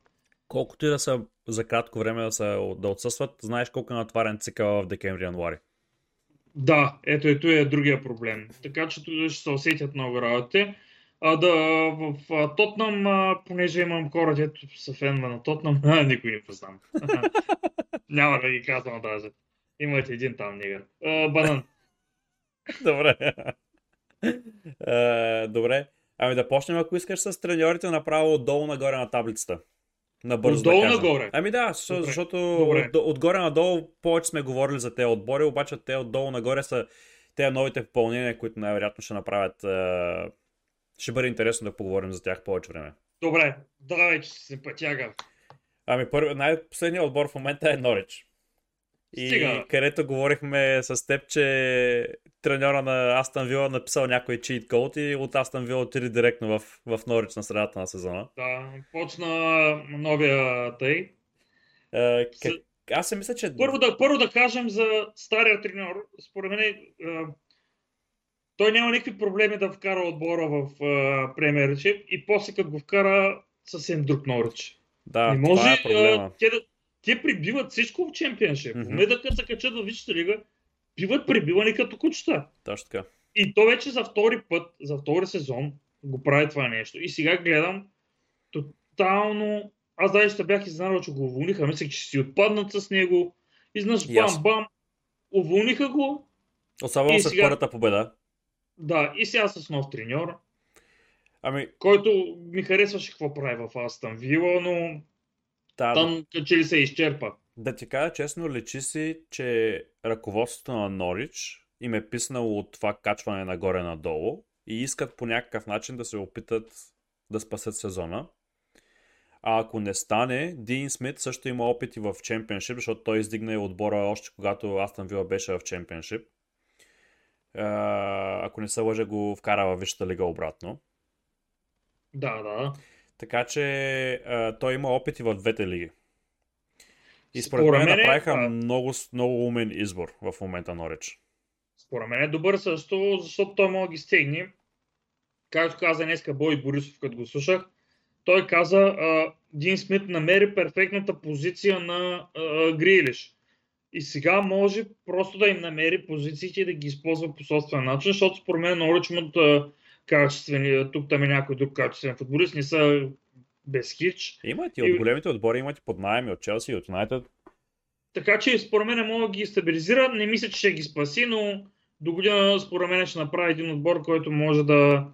Колкото и да са за кратко време да, са, да отсъстват, знаеш колко е натварен цикъл в декември-януари. Да, ето ето е другия проблем. Така че ще се усетят много работите. А, да, в а, Тотнам, а, понеже имам хора, дето са фенва на Тотнам, а, никой не познам. Няма да ги казвам даже. Имате един там нигър. А, банан. Добре. Е, добре. Ами да почнем, ако искаш, с треньорите направо отдолу нагоре на таблицата. Набързо Отдолу да кажем. нагоре? Ами да, Добре. защото Добре. От, отгоре надолу повече сме говорили за тези отбори, обаче те отдолу нагоре са те новите попълнения, които най-вероятно ще направят. е, Ще бъде интересно да поговорим за тях повече време. Добре, давай, че си симпатяга. Ами първи, най-последният отбор в момента е Норич. И Стига. където говорихме с теб, че треньора на Астан Вила написал някой чит код и от Астан Вила отиде директно в, в Норич на средата на сезона. Да, почна новия тъй. Е, С- как, аз си мисля, че... Първо да, първо да кажем за стария треньор. Според мен е, той няма никакви проблеми да вкара отбора в премиершип и после като го вкара съвсем друг Норич. Да, не може това е проблема. а, те, да, те прибиват всичко в чемпионшип. Mm-hmm. Момента като се качат в Висшата лига, биват прибивани като кучета. Точно така. И то вече за втори път, за втори сезон го прави това нещо. И сега гледам тотално... Аз даже ще бях изненадал, че го уволниха. Мислех, че си отпаднат с него. Изнъж бам-бам. Уволниха го. Особено И с сега- първата победа. Да, и сега с нов треньор, Ами, който ми харесваше какво прави в Астан Вила, но да, там че ли се изчерпа. да ти кажа честно, лечи си, че ръководството на Норич им е писнало от това качване нагоре-надолу и искат по някакъв начин да се опитат да спасят сезона. А ако не стане, Дин Смит също има опити в чемпионшип, защото той издигна и отбора още когато Астан Вила беше в чемпионшип. Ако не се лъжа, го вкара във Висшата лига обратно. Да, да. Така че а, той има опити в двете лиги. И според, мен е, направиха а- много, много умен избор в момента Норич. Според мен е добър също, защото той може да ги стегне. Както каза днеска Бой Борисов, като го слушах, той каза, а, Дин Смит намери перфектната позиция на а, Грилиш. И сега може просто да им намери позициите и да ги използва по собствен начин, защото според мен Норич имат качествени, тук там е някой друг качествен футболист, не са без хич. Имат и от големите отбори, имат и под найем и от Челси, и от Юнайтед. Така че според мен може да ги стабилизира. Не мисля, че ще ги спаси, но до година според мен ще направи един отбор, който може да,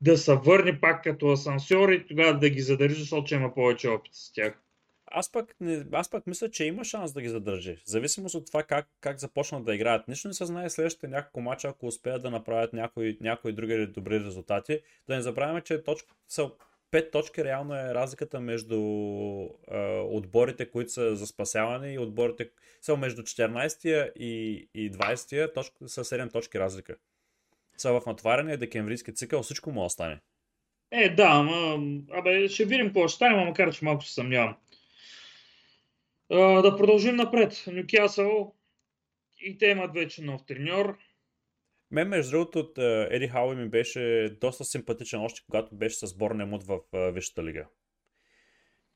да се върне пак като асансьор и тогава да ги задържи, защото ще има повече опит с тях. Аз пък, не, аз пък мисля, че има шанс да ги задържи. В зависимост от това как, как започнат да играят. Нищо не се знае следващите няколко мача, ако успеят да направят някои, някои други добри резултати. Да не забравяме, че точка, са, 5 точки реално е разликата между е, отборите, които са за спасяване и отборите са между 14-я и, и 20-я точка, са 7 точки разлика. Са в натварения декемврийски цикъл всичко му остане. Е, да, ама, абе, ще видим какво ще стане, макар че малко се съмнявам. Да продължим напред. Нюкасъл и те имат вече нов треньор. Мен, между другото, от е, Еди Хауи ми беше доста симпатичен още когато беше с сборния мут в е, Висшата лига.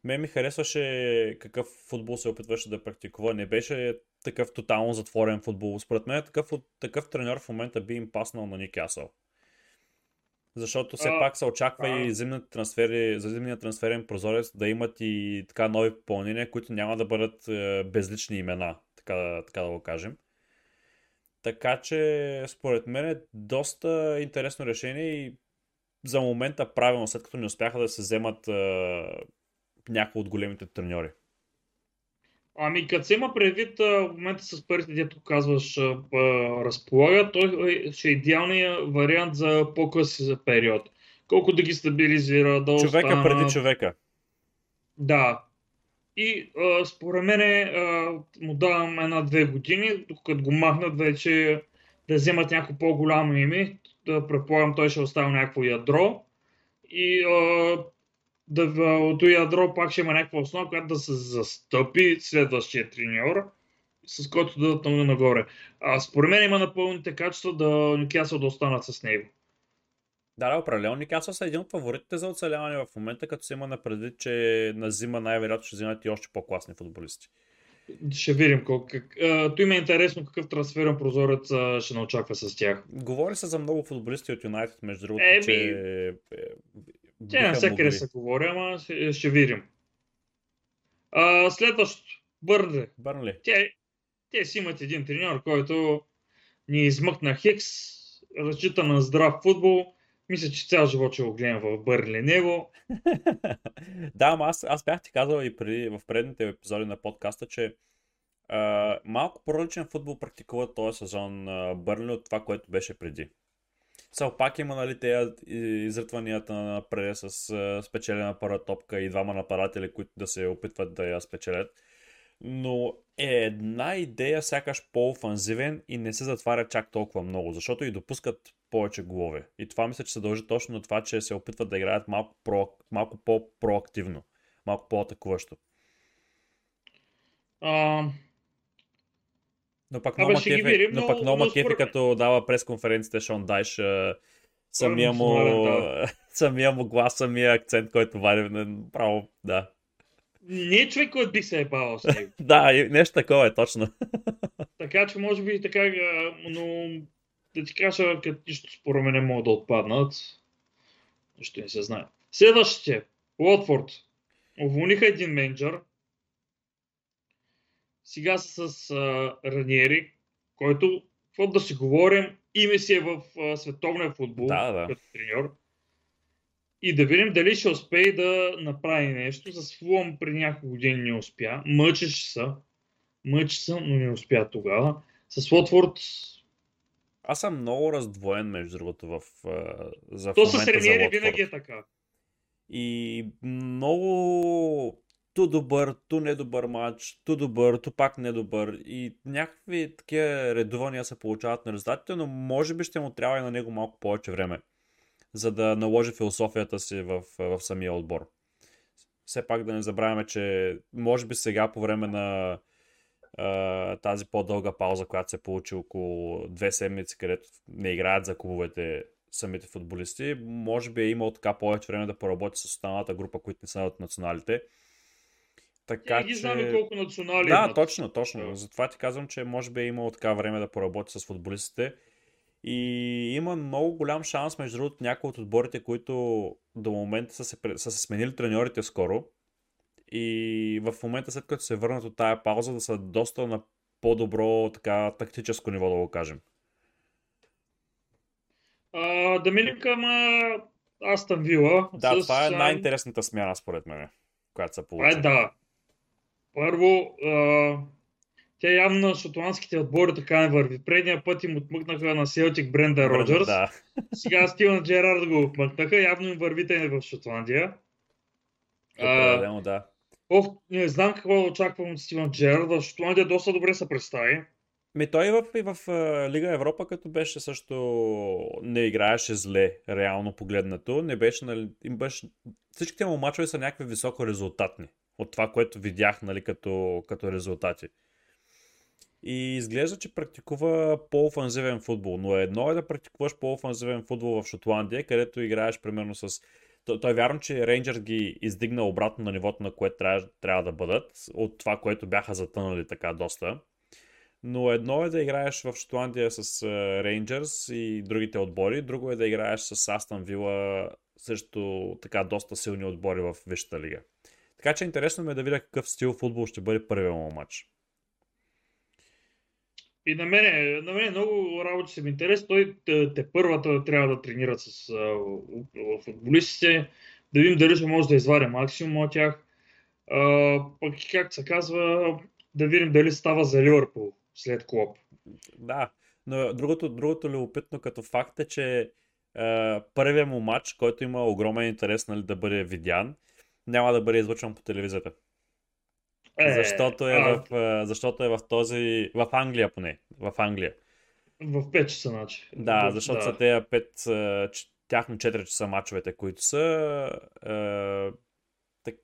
Мен ми харесваше какъв футбол се опитваше да практикува. Не беше такъв тотално затворен футбол. Според мен такъв, такъв треньор в момента би им паснал на Никасъл. Защото все А, пак се очаква а. и зимните трансфери, за зимния трансферен прозорец да имат и така нови попълнения, които няма да бъдат е, безлични имена, така, така да го кажем. Така че, според мен е доста интересно решение и за момента правилно, след като не успяха да се вземат а, някои от големите треньори? Ами, като се има предвид в момента с парите, дето казваш, разполага, той ще е идеалният вариант за по-къси период. Колко да ги стабилизира, да Човека остана... преди човека. Да. И а, според мен му давам една-две години, докато го махнат вече да вземат някакво по-голямо име. Да предполагам, той ще остави някакво ядро. И а, да, от ядро пак ще има някаква основа, която да се застъпи следващия треньор, с който да дадат нагоре. А, според мен има напълните качества да Нюкасъл да останат с него. Да, да, определено Никасъл са един от фаворитите за оцеляване в момента, като се има на предвид, че на зима най-вероятно ще вземат и още по-класни футболисти. Ще видим колко. Как... То има интересно какъв трансферен прозорец ще не очаква с тях. Говори се за много футболисти от Юнайтед, между другото, Еми, че... Те на всякъде се говори, ама ще, ще видим. А, следващото. Бърнли. Бърнли. Те, те си имат един треньор, който ни измъкна Хикс, разчита на здрав футбол. Мисля, че цял живот ще го гледам в Бърли него. да, ама аз, аз бях ти казал и преди, в предните епизоди на подкаста, че а, малко по-различен футбол практикува този сезон а, Бърли от това, което беше преди. Сега пак има нали, тези изрътванията напред с а, спечелена първа топка и двама нападатели, които да се опитват да я спечелят. Но е една идея сякаш по-офанзивен и не се затваря чак толкова много, защото и допускат повече голове. И това мисля, че се дължи точно на това, че се опитват да играят малко, про, малко по-проактивно, малко по-атакуващо. А... Но много кефи, видим, но, но пък много кефи, като дава пресконференцията Шон Дайш, самия му, да. самия му глас, самия акцент, който вади, право, да. Не е човек, който би се е бавал с него. да, нещо такова е, точно. така че може би така, но да ти кажа, като нищо според мен могат да отпаднат. Нищо не се знае. Следващите. Уотфорд. Уволниха един менеджер. Сега са с а, Раниери, който, какво да си говорим, име си е в а, световния футбол да, да. като треньор. И да видим дали ще успее да направи нещо. С Фулъм при няколко години не успя. Мъчеше се. Мъчи се, но не успя тогава. С Уотфорд аз съм много раздвоен, между другото, в, за То с Рениери винаги е така. И много ту добър, ту недобър матч, ту добър, ту пак недобър. И някакви такива редувания се получават на резултатите, но може би ще му трябва и на него малко повече време, за да наложи философията си в, в самия отбор. Все пак да не забравяме, че може би сега по време на тази по-дълга пауза, която се получи около две седмици, където не играят за клубовете самите футболисти, може би е имал така повече време да поработи с останалата група, които не са от националите. Така, ги че... знаме колко национали Да, имат. точно, точно. Да. Затова ти казвам, че може би е имало така време да поработи с футболистите. И има много голям шанс, между другото, някои от отборите, които до момента са се, са се сменили треньорите скоро, и в момента след като се върнат от тая пауза да са доста на по-добро така тактическо ниво, да го кажем. А, да минем към Астън Вила. Да, с, това е най-интересната смяна според мен, която се получи. Е, да. Първо, а, тя явно на шотландските отбори така не върви. Предния път им отмъкнаха на Селтик Бренда Роджерс. Да. Сега Стивен Джерард го отмъкнаха. Явно им вървите в Шотландия. Определено, да. Ох, не знам какво да очаквам от Стивен Джерард, защото Шотландия доста добре се представи. Ми той и в, и в Лига Европа, като беше също не играеше зле, реално погледнато. Не беше, нали, им беше... Всичките му мачове са някакви високо резултатни. От това, което видях, нали, като, като резултати. И изглежда, че практикува по-офанзивен футбол. Но едно е да практикуваш по-офанзивен футбол в Шотландия, където играеш примерно с той, той е вярно, че Рейнджърс ги издигна обратно на нивото, на което трябва, трябва да бъдат, от това, което бяха затънали така доста. Но едно е да играеш в Шотландия с Рейнджърс и другите отбори, друго е да играеш с Астан Вила, също така доста силни отбори в Висшата лига. Така че интересно ми е да видя какъв стил футбол ще бъде първият му матч. И на мене, на мене много работи се ми интерес. Той те, те първата трябва да тренират с а, футболистите, да видим дали ще може да изваря максимум от тях. А, пък, как се казва, да видим дали става за Ливърпул след Клоп. Да, но другото, другото любопитно като факт е, че е, първият му матч, който има огромен интерес нали, да бъде видян, няма да бъде излъчван по телевизията. Е, защото, е а... в, защото е в този... В Англия поне. В Англия. В 5 часа, значи. Да, защото да. са тези 5, е, тяхно 4 часа мачовете, които са. Е, так,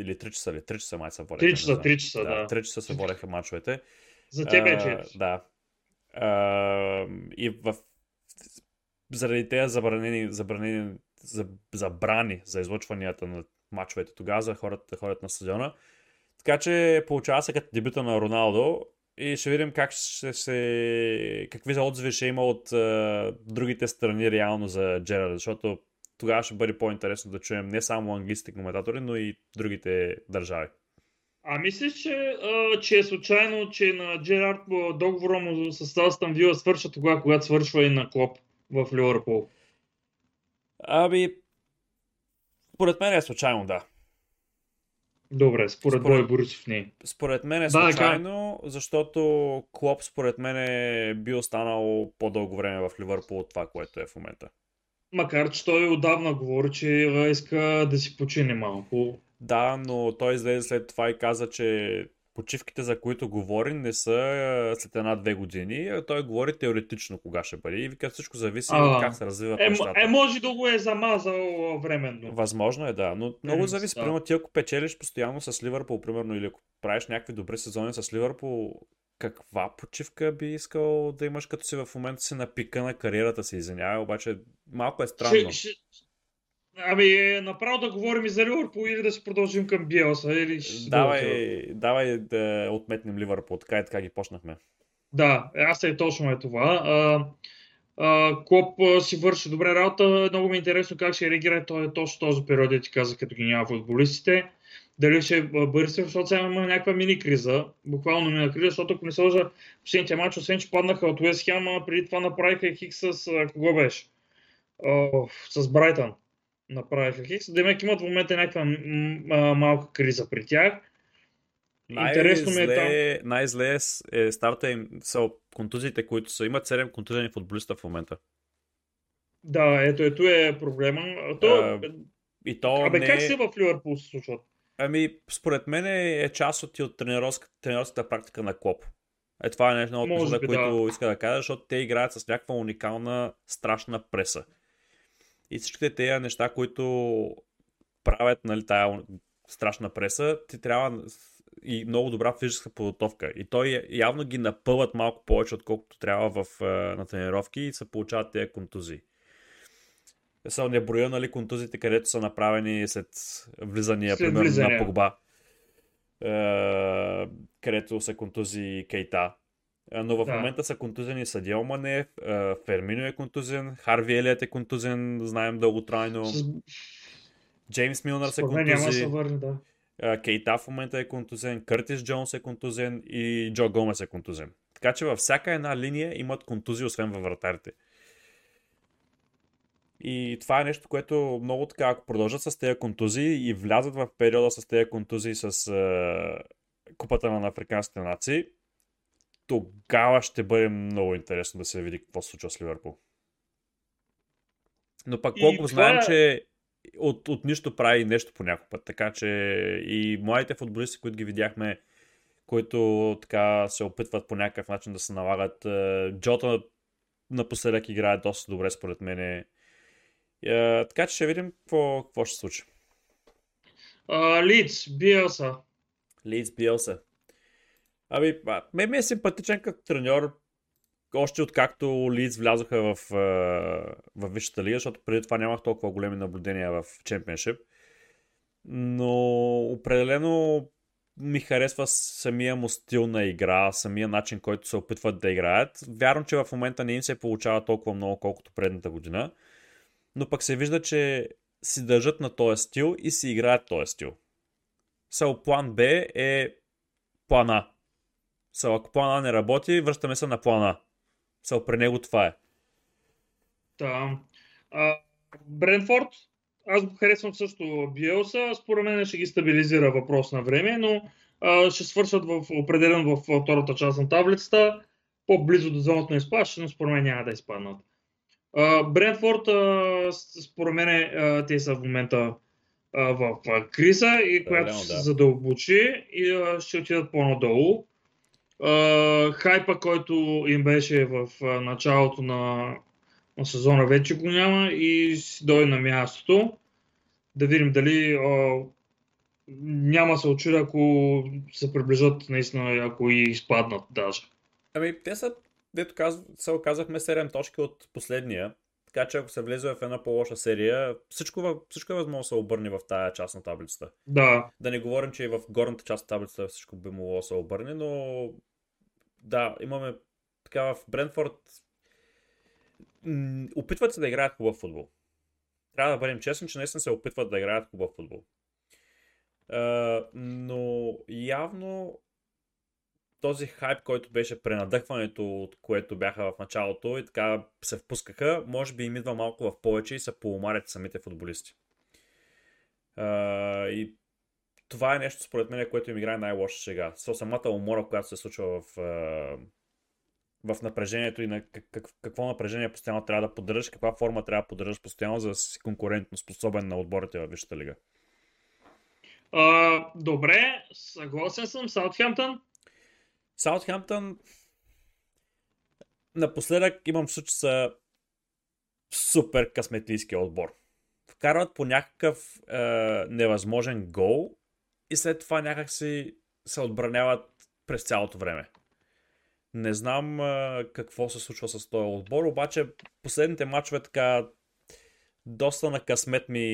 или 3 часа, или 3 часа май са водеха. 3 часа, 3 часа, да. да. 3 часа се водеха мачовете. За теб е 4. Да. А, и в заради тези забранени, забранени, забрани за излъчванията на мачовете тогава за хората да ходят на стадиона. Така че получава се като дебюта на Роналдо и ще видим как ще се... какви отзиви ще има от uh, другите страни реално за Джерард, защото тогава ще бъде по-интересно да чуем не само английските коментатори, но и другите държави. А мислиш, че, а, че е случайно, че на Джерард договора му с Астан Вила свършва тогава, когато свършва и на Клоп в Ливърпул? Ами, според мен е случайно, да. Добре, според, според Бой Борисов не. Според мен е случайно, да, защото Клоп според мен е бил останал по-дълго време в Ливърпул от това, което е в момента. Макар, че той отдавна говори, че иска да си почине малко. Да, но той излезе след това и каза, че почивките, за които говори, не са след една-две години. Той говори теоретично кога ще бъде. И вика всичко зависи а, от как се развиват е, нещата. Е, може да го е замазал временно. Възможно е, да. Но много е, зависи. Да. Примерно ти ако печелиш постоянно с Ливърпул, примерно, или ако правиш някакви добри сезони с Ливърпул, каква почивка би искал да имаш, като си в момента си на пика на кариерата си? Извинявай, обаче малко е странно. Ще, ще, Ами, направо да говорим и за Ливърпул или да си продължим към Биелса. Или давай, давай да отметнем Ливърпул, така и така ги почнахме. Да, аз е точно е това. А, а, Клоп а, си върши добре работа. Много ми е интересно как ще реагира той, точно този период, ти каза, като ги няма футболистите. Дали ще се, защото сега има някаква мини криза, буквално мини криза, защото ако не се лъжа, последните матчи, освен че паднаха от Уест Хем, преди това направиха хик с, кого беше? О, с Брайтън направиха Хикс. Демек имат в момента някаква малка криза при тях. Интересно ми е там. Най-зле е старта им са контузиите, които са. Имат 7 контузени футболиста в момента. Да, ето, ето е проблема. То, а, и то Абе, не... как се в Ливърпул се случват? Ами, според мен е част от, от тренерската практика на Клоп. Е, това е нещо от нещата, които да. иска да кажа, защото те играят с някаква уникална, страшна преса. И всичките тези неща, които правят нали, тая страшна преса, ти трябва и много добра физическа подготовка. И той явно ги напъват малко повече, отколкото трябва в, на тренировки и се получават тези контузии. Са не броя, нали, контузите, където са направени след влизания, след примерно, влизания. на Погба. Е, където са контузи Кейта. Но в да. момента са контузени Садио Мане, Фермино е контузен, Харви Елият е контузен, знаем дълготрайно. С... Джеймс Милнър се контузи. Върне, да. Кейта в момента е контузен, Къртис Джонс е контузен и Джо Гомес е контузен. Така че във всяка една линия имат контузии, освен във вратарите. И това е нещо, което много така, ако продължат с тези контузии и влязат в периода с тези контузии с е, Купата на африканските нации, тогава ще бъде много интересно да се види какво се случва с Ливърпул. Но пък колко това... знаем, че от, от нищо прави нещо по някой път. Така че и младите футболисти, които ги видяхме, които така се опитват по някакъв начин да се налагат. Е, Джота напоследък играе доста добре, според мен. Е, така че ще видим какво, какво ще се случи. Лиц, Биелса. Лиц, Биелса. Ами, ме ми е симпатичен като треньор, още откакто Лиц влязоха в, в Висшата лига, защото преди това нямах толкова големи наблюдения в Чемпионшип. Но определено ми харесва самия му стил на игра, самия начин, който се опитват да играят. Вярвам, че в момента не им се получава толкова много, колкото предната година. Но пък се вижда, че си държат на този стил и си играят този стил. Сол план Б е плана Са, ако плана не работи, връщаме се на плана. Са, при него това е. Да. А, Бренфорд, аз го харесвам също Биелса. Според мен ще ги стабилизира въпрос на време, но а, ще свършат в, определено в втората част на таблицата. По-близо до зоната на изпадащи, но според мен няма да изпаднат. Брентфорд, според мен, те са в момента в криза и която да, се задълбочи и ще отидат по-надолу. Хайпа, който им беше в началото на, на сезона, вече го няма и си дойде на мястото. Да видим дали а, няма се очудя, ако се приближат наистина, ако и изпаднат даже. Ами, те са дето каз... се оказахме 7 точки от последния. Така че ако се влезе в една по-лоша серия, всичко, всичко е възможно да се обърне в тая част на таблицата. Да. Да не говорим, че и в горната част на таблицата всичко би могло да се обърне, но да, имаме така в Брентфорд опитват се да играят хубав футбол. Трябва да бъдем честни, че наистина се опитват да играят хубав футбол. Но явно този хайп, който беше пренадъхването, от което бяха в началото и така се впускаха, може би им идва малко в повече и се поумарят самите футболисти. И това е нещо, според мен, което им играе най-лошо сега. Со самата умора, която се случва в, в напрежението и на как, какво напрежение постоянно трябва да поддържаш, каква форма трябва да поддържаш постоянно, за да си конкурентно способен на отборите във Висшата лига. Uh, добре, съгласен съм. Саутхемптън Саутхемптън напоследък имам чувство, че са супер късметлийски отбор. Вкарват по някакъв е, невъзможен гол и след това някак си се отбраняват през цялото време. Не знам е, какво се случва с този отбор, обаче последните матчове така доста на късмет ми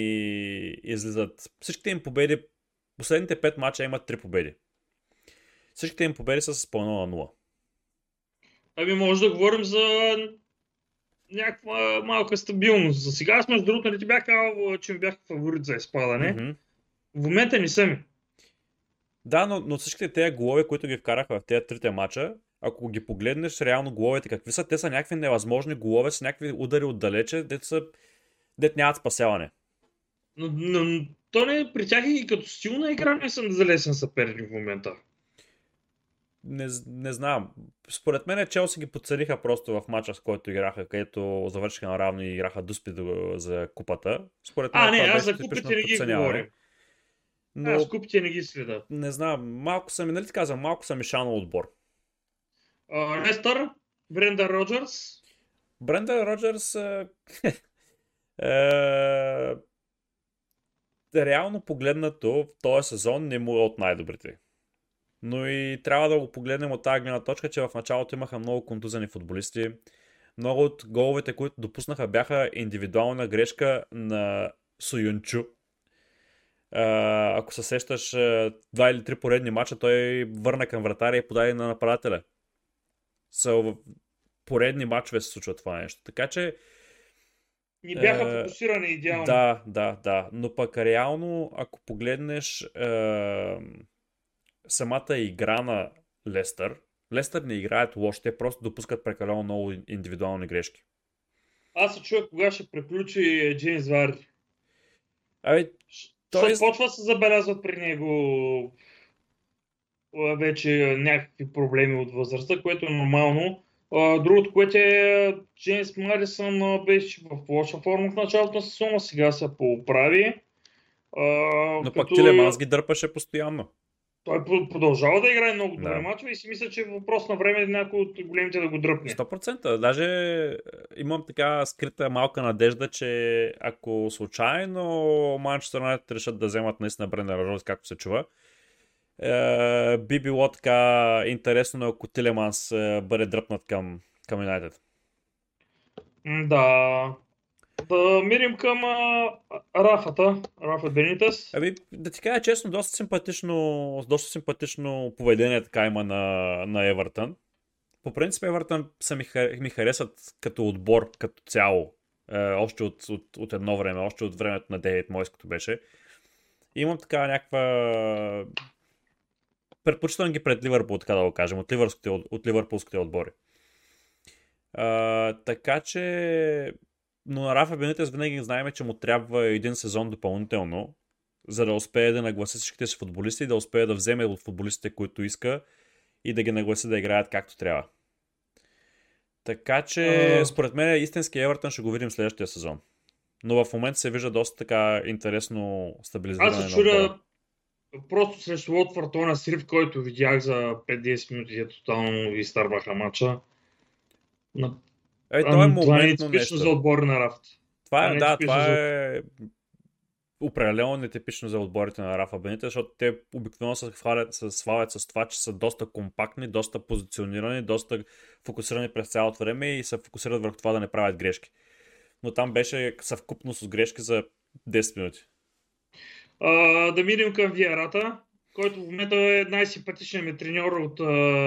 излизат. Всичките им победи, последните пет мача имат три победи. Всичките им победи са с по 1 на 0. Ами може да говорим за някаква малка стабилност. За сега аз между другото не ти бях казал, че ми бях фаворит за изпадане. Mm-hmm. В момента не съм. Да, но, но всичките тези голове, които ги вкараха в тези трите мача, ако ги погледнеш реално головете какви са, те са някакви невъзможни голове с някакви удари отдалече, дето са дет нямат спасяване. Но, но то не при тях и като стилна игра не съм залесен съперник в момента не, не знам. Според мен Челси ги подцелиха просто в мача, с който играха, където завършиха наравно и играха дуспи за купата. Според мен, а, не, аз за купите не ги говорим. Но, аз купите не ги следа. Не знам, малко съм, нали ти казвам, малко съм и шано отбор. Лестър, Бренда Роджерс. Бренда Роджерс е, е, реално погледнато в този сезон не му е от най-добрите. Но и трябва да го погледнем от тази гледна точка, че в началото имаха много контузени футболисти. Много от головете, които допуснаха, бяха индивидуална грешка на Суюнчу. Ако се сещаш, два или три поредни мача, той върна към вратаря и подаде на нападателя. Са в поредни мачове се случва това нещо. Така че ни бяха фокусирани идеално. Да, да, да. Но пък реално, ако погледнеш е, самата игра на Лестър, Лестър не играят лошо, те просто допускат прекалено много индивидуални грешки. Аз се чуя кога ще приключи Джеймс Варди. Ами, той... Ще почва да се забелязват при него вече някакви проблеми от възрастта, което е нормално. Другото, което е Джеймс Марисън беше в лоша форма в началото на сезона, сега се поправи. Но като... пък Тилеманс ги дърпаше постоянно той продължава да играе много добре да. мачове и си мисля, че е въпрос на време някой от големите да го дръпне. 100%. Даже е, имам така скрита малка надежда, че ако случайно Манчестър Юнайтед решат да вземат наистина Бренда Рожос, както се чува, е, би било така интересно, ако Тилеманс е, бъде дръпнат към, към Юнайтед. Да, да мирим към а, Рафата, Рафа Бенитес. Ами, да ти кажа честно, доста симпатично, доста симпатично поведение така има на, на Евертън. По принцип Евертън са ми, ми харесват като отбор, като цяло. Е, още от, от, от едно време, още от времето на Дейвид Мойс, като беше. Имам така някаква предпочитам ги пред Ливърпул, така да го кажем, от, от, от ливърпулските отбори. А, така че, но на Рафа Бенитес винаги знаем, че му трябва един сезон допълнително, за да успее да нагласи всичките си футболисти и да успее да вземе от футболистите, които иска и да ги нагласи да играят както трябва. Така че, а... според мен, истински Евертън ще го видим следващия сезон. Но в момента се вижда доста така интересно стабилизиране. Аз се чудя просто срещу Лотфорд, на срив, който видях за 5-10 минути, е тотално изтърваха мача. На... Е, това е това не е типично нещо. за отбор на рафт. Това, е, това, е, да, това е определено нетипично за отборите на Рафа Бените, защото те обикновено се хвалят, се свалят с това, че са доста компактни, доста позиционирани, доста фокусирани през цялото време и се фокусират върху това да не правят грешки. Но там беше съвкупност с грешки за 10 минути. А, да минем към Виарата, който в момента е най-симпатичният ми треньор от а,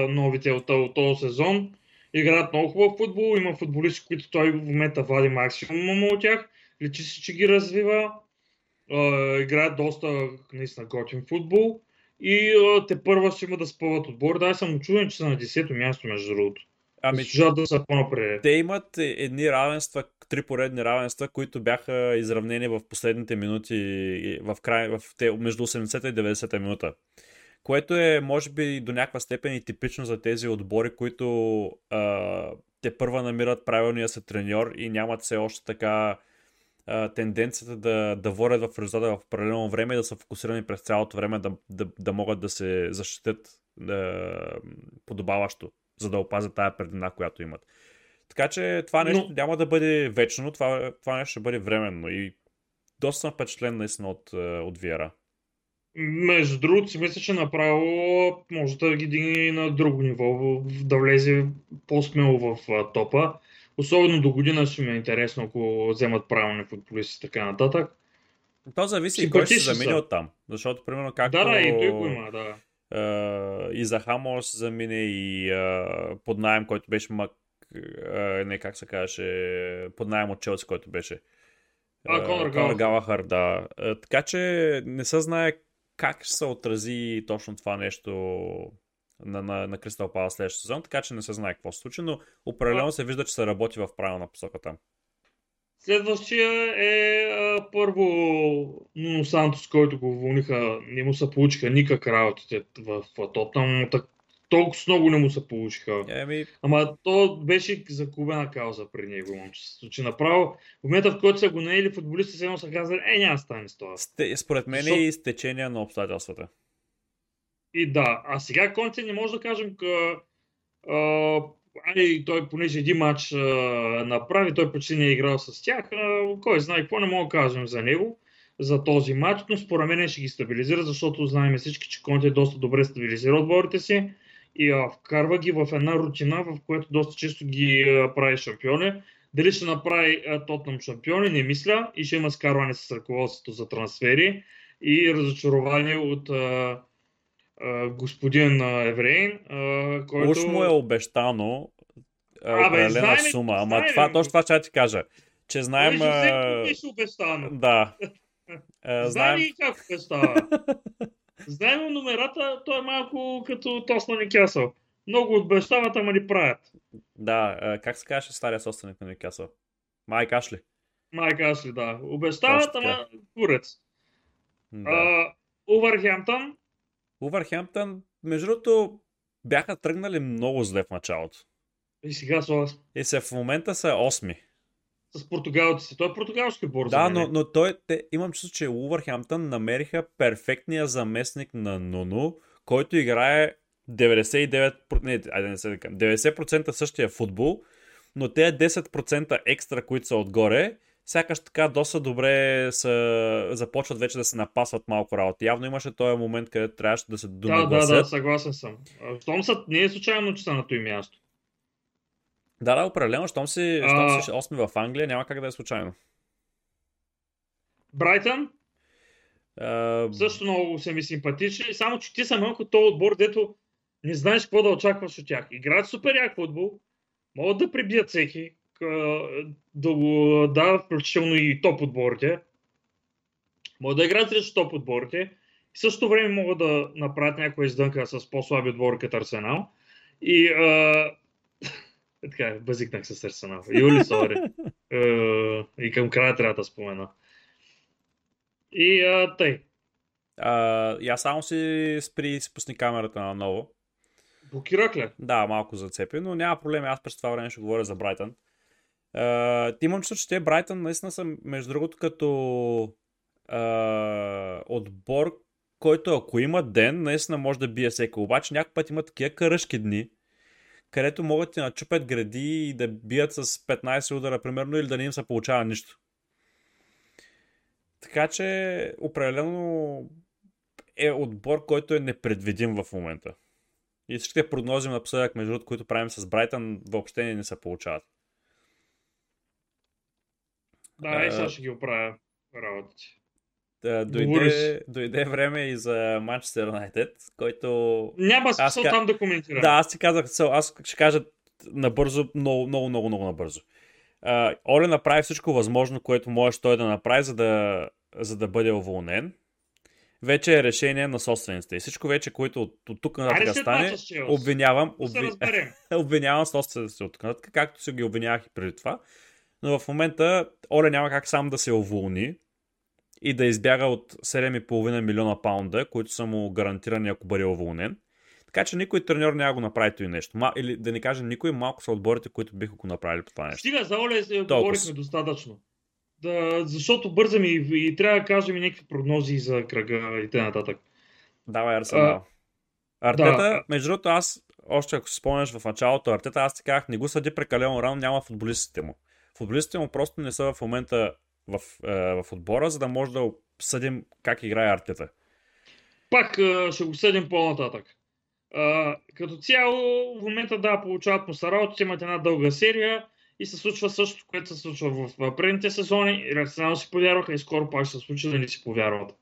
новите от, от този сезон. Играят много хубав футбол, има футболисти, които той в момента вади максимум от тях. Личи се, че ги развива играят доста наистина готин футбол и те първа ще има да спъват отбор. Да, съм очуден, че са на 10-то място, между другото. Ами, да са по-напред. Те имат едни равенства, три поредни равенства, които бяха изравнени в последните минути, в край, в те, между 80-та и 90-та минута. Което е, може би, до някаква степен и типично за тези отбори, които а, те първа намират правилния се треньор и нямат все още така тенденцията да, да водят в резултата в паралелно време и да са фокусирани през цялото време да, да, да могат да се защитят да, подобаващо, за да опазят тая предина, която имат. Така че това нещо Но... няма да бъде вечно, това, това нещо ще бъде временно и доста съм впечатлен наистина от, от Виера. Между другото си мисля, че направо може да ги дигне на друго ниво, да влезе по-смело в топа. Особено до година ще ми е интересно, ако вземат правилни футболисти и така нататък. То зависи и кой ще се замени от там. Защото, примерно, както... Да, да, и той го има, да. Uh, и за Хамор се замине и uh, под найем, който беше мак... Uh, не, как се казваше, под найем от Челси, който беше. А, Конор, Галахар, да. Така че не се знае как ще се отрази точно това нещо на, на, на Crystal Palace следващия сезон, така че не се знае какво се случи, но определено се вижда, че се работи в правилна посока там. Следващия е а, първо Нуно Сантос, който го уволниха, не му се получиха никак работите в, в Тотнам, толкова много не му се получиха. Еми... Ама то беше закубена кауза при него, момче. Че направо, в момента в който са го наели, футболистите се едно са казали, е, няма стане с това. Сте, според мен е и стечение на обстоятелствата. И да, а сега Конте не може да кажем, къ, а, той понеже един матч а, направи, той почти не е играл с тях, а, кой знае какво не мога да кажем за него, за този матч, но според мен ще ги стабилизира, защото знаем всички, че Конте е доста добре стабилизира отборите си и а, вкарва ги в една рутина, в която доста често ги а, прави шампиони. Дали ще направи Тотнам шампиони, не мисля и ще има скарване с ръководството за трансфери и разочарование от а, господин Еврейн, който... Уж му е обещано определена сума, ама знаем, това, точно това ще ти кажа, че знаем... Знаем се обещано. Да. знаем и как става. знаем номерата, то е малко като Тосна Никясъл. Много обещават, ама ни правят. Да, как се казваше стария собственик на Никясъл? Майк Ашли. Майк Ашли, да. Обещават, ама курец. Да. Увърхемптън Увърхемптън, между другото, бяха тръгнали много зле в началото. И сега са 8. И се в момента са 8. С португалците. Той е португалски борз. Да, но, но той, те, имам чувство, че Увърхемптън намериха перфектния заместник на Нуну, който играе 99%, не, айде не се 90% същия футбол, но те 10% екстра, които са отгоре, сякаш така доста добре са, започват вече да се напасват малко работа. Явно имаше този момент, където трябваше да се донагласят. Да, да, да, съгласен съм. Щом са, не е случайно, че са на този място. Да, да, определено, щом си, а... си 8 в Англия, няма как да е случайно. Брайтън? А... Също много са ми симпатични, само че ти са малко този отбор, дето не знаеш какво да очакваш от тях. Играят супер як футбол, могат да прибият всеки, да го дава включително и топ отборите. Може да играят срещу топ отборите. В същото време могат да направят някоя издънка с по-слаби отбори като Арсенал. И а... така, базикнах с Арсенал. Юли, сори. и към края трябва да спомена. И а, тъй. А, я само си спри и си пусни камерата на ново. Блокирах ли? Да, малко зацепи, но няма проблем. Аз през това време ще говоря за Брайтън. Uh, имам чувство, че те Брайтън наистина са, между другото, като uh, отбор, който ако има ден, наистина може да бие всеки. Обаче някакъв път има такива каръшки дни, където могат да начупят гради и да бият с 15 удара, примерно, или да не им се получава нищо. Така че, определено е отбор, който е непредвидим в момента. И всичките прогнози напоследък, между другото, които правим с Брайтън, въобще не се получават. Да, и сега ще ги оправя работите. Да, дойде, дойде време и за Манчестър Юнайтед, който... Няма смисъл аз, там да коментирам. Да, аз ти казах, аз ще кажа набързо, много, много, много, много набързо. Uh, Оле направи всичко възможно, което можеш той да направи, за да, за да бъде уволнен. Вече е решение на собствениците. И всичко вече, което от, от тук нататък стане, обвинявам, обви... обвинявам собствениците от тук нататък, както си ги обвинявах и преди това. Но в момента Оле няма как сам да се уволни и да избяга от 7,5 милиона паунда, които са му гарантирани ако бъде уволнен. Така че никой треньор няма го направи това нещо. Ма, или да не кажем, никой малко са отборите, които биха го направили по това нещо. Стига, за Оле говорихме достатъчно. Да, защото бързам и, и трябва да кажем и някакви прогнози за кръга и т.н. Давай, Арсенал. Артета, да. между другото, аз, още ако си спомняш в началото, Артета, аз ти казах, не го съди прекалено рано, няма футболистите му. Футболистите му просто не са в момента в, е, в отбора, за да може да съдим как играе Артета. Пак е, ще го съдим по-нататък. Е, като цяло, в момента да, получават му Сараото, имат една дълга серия и се случва същото, което се случва в предните сезони. И Арсенал си повярваха и скоро пак ще се случи да не си повярват.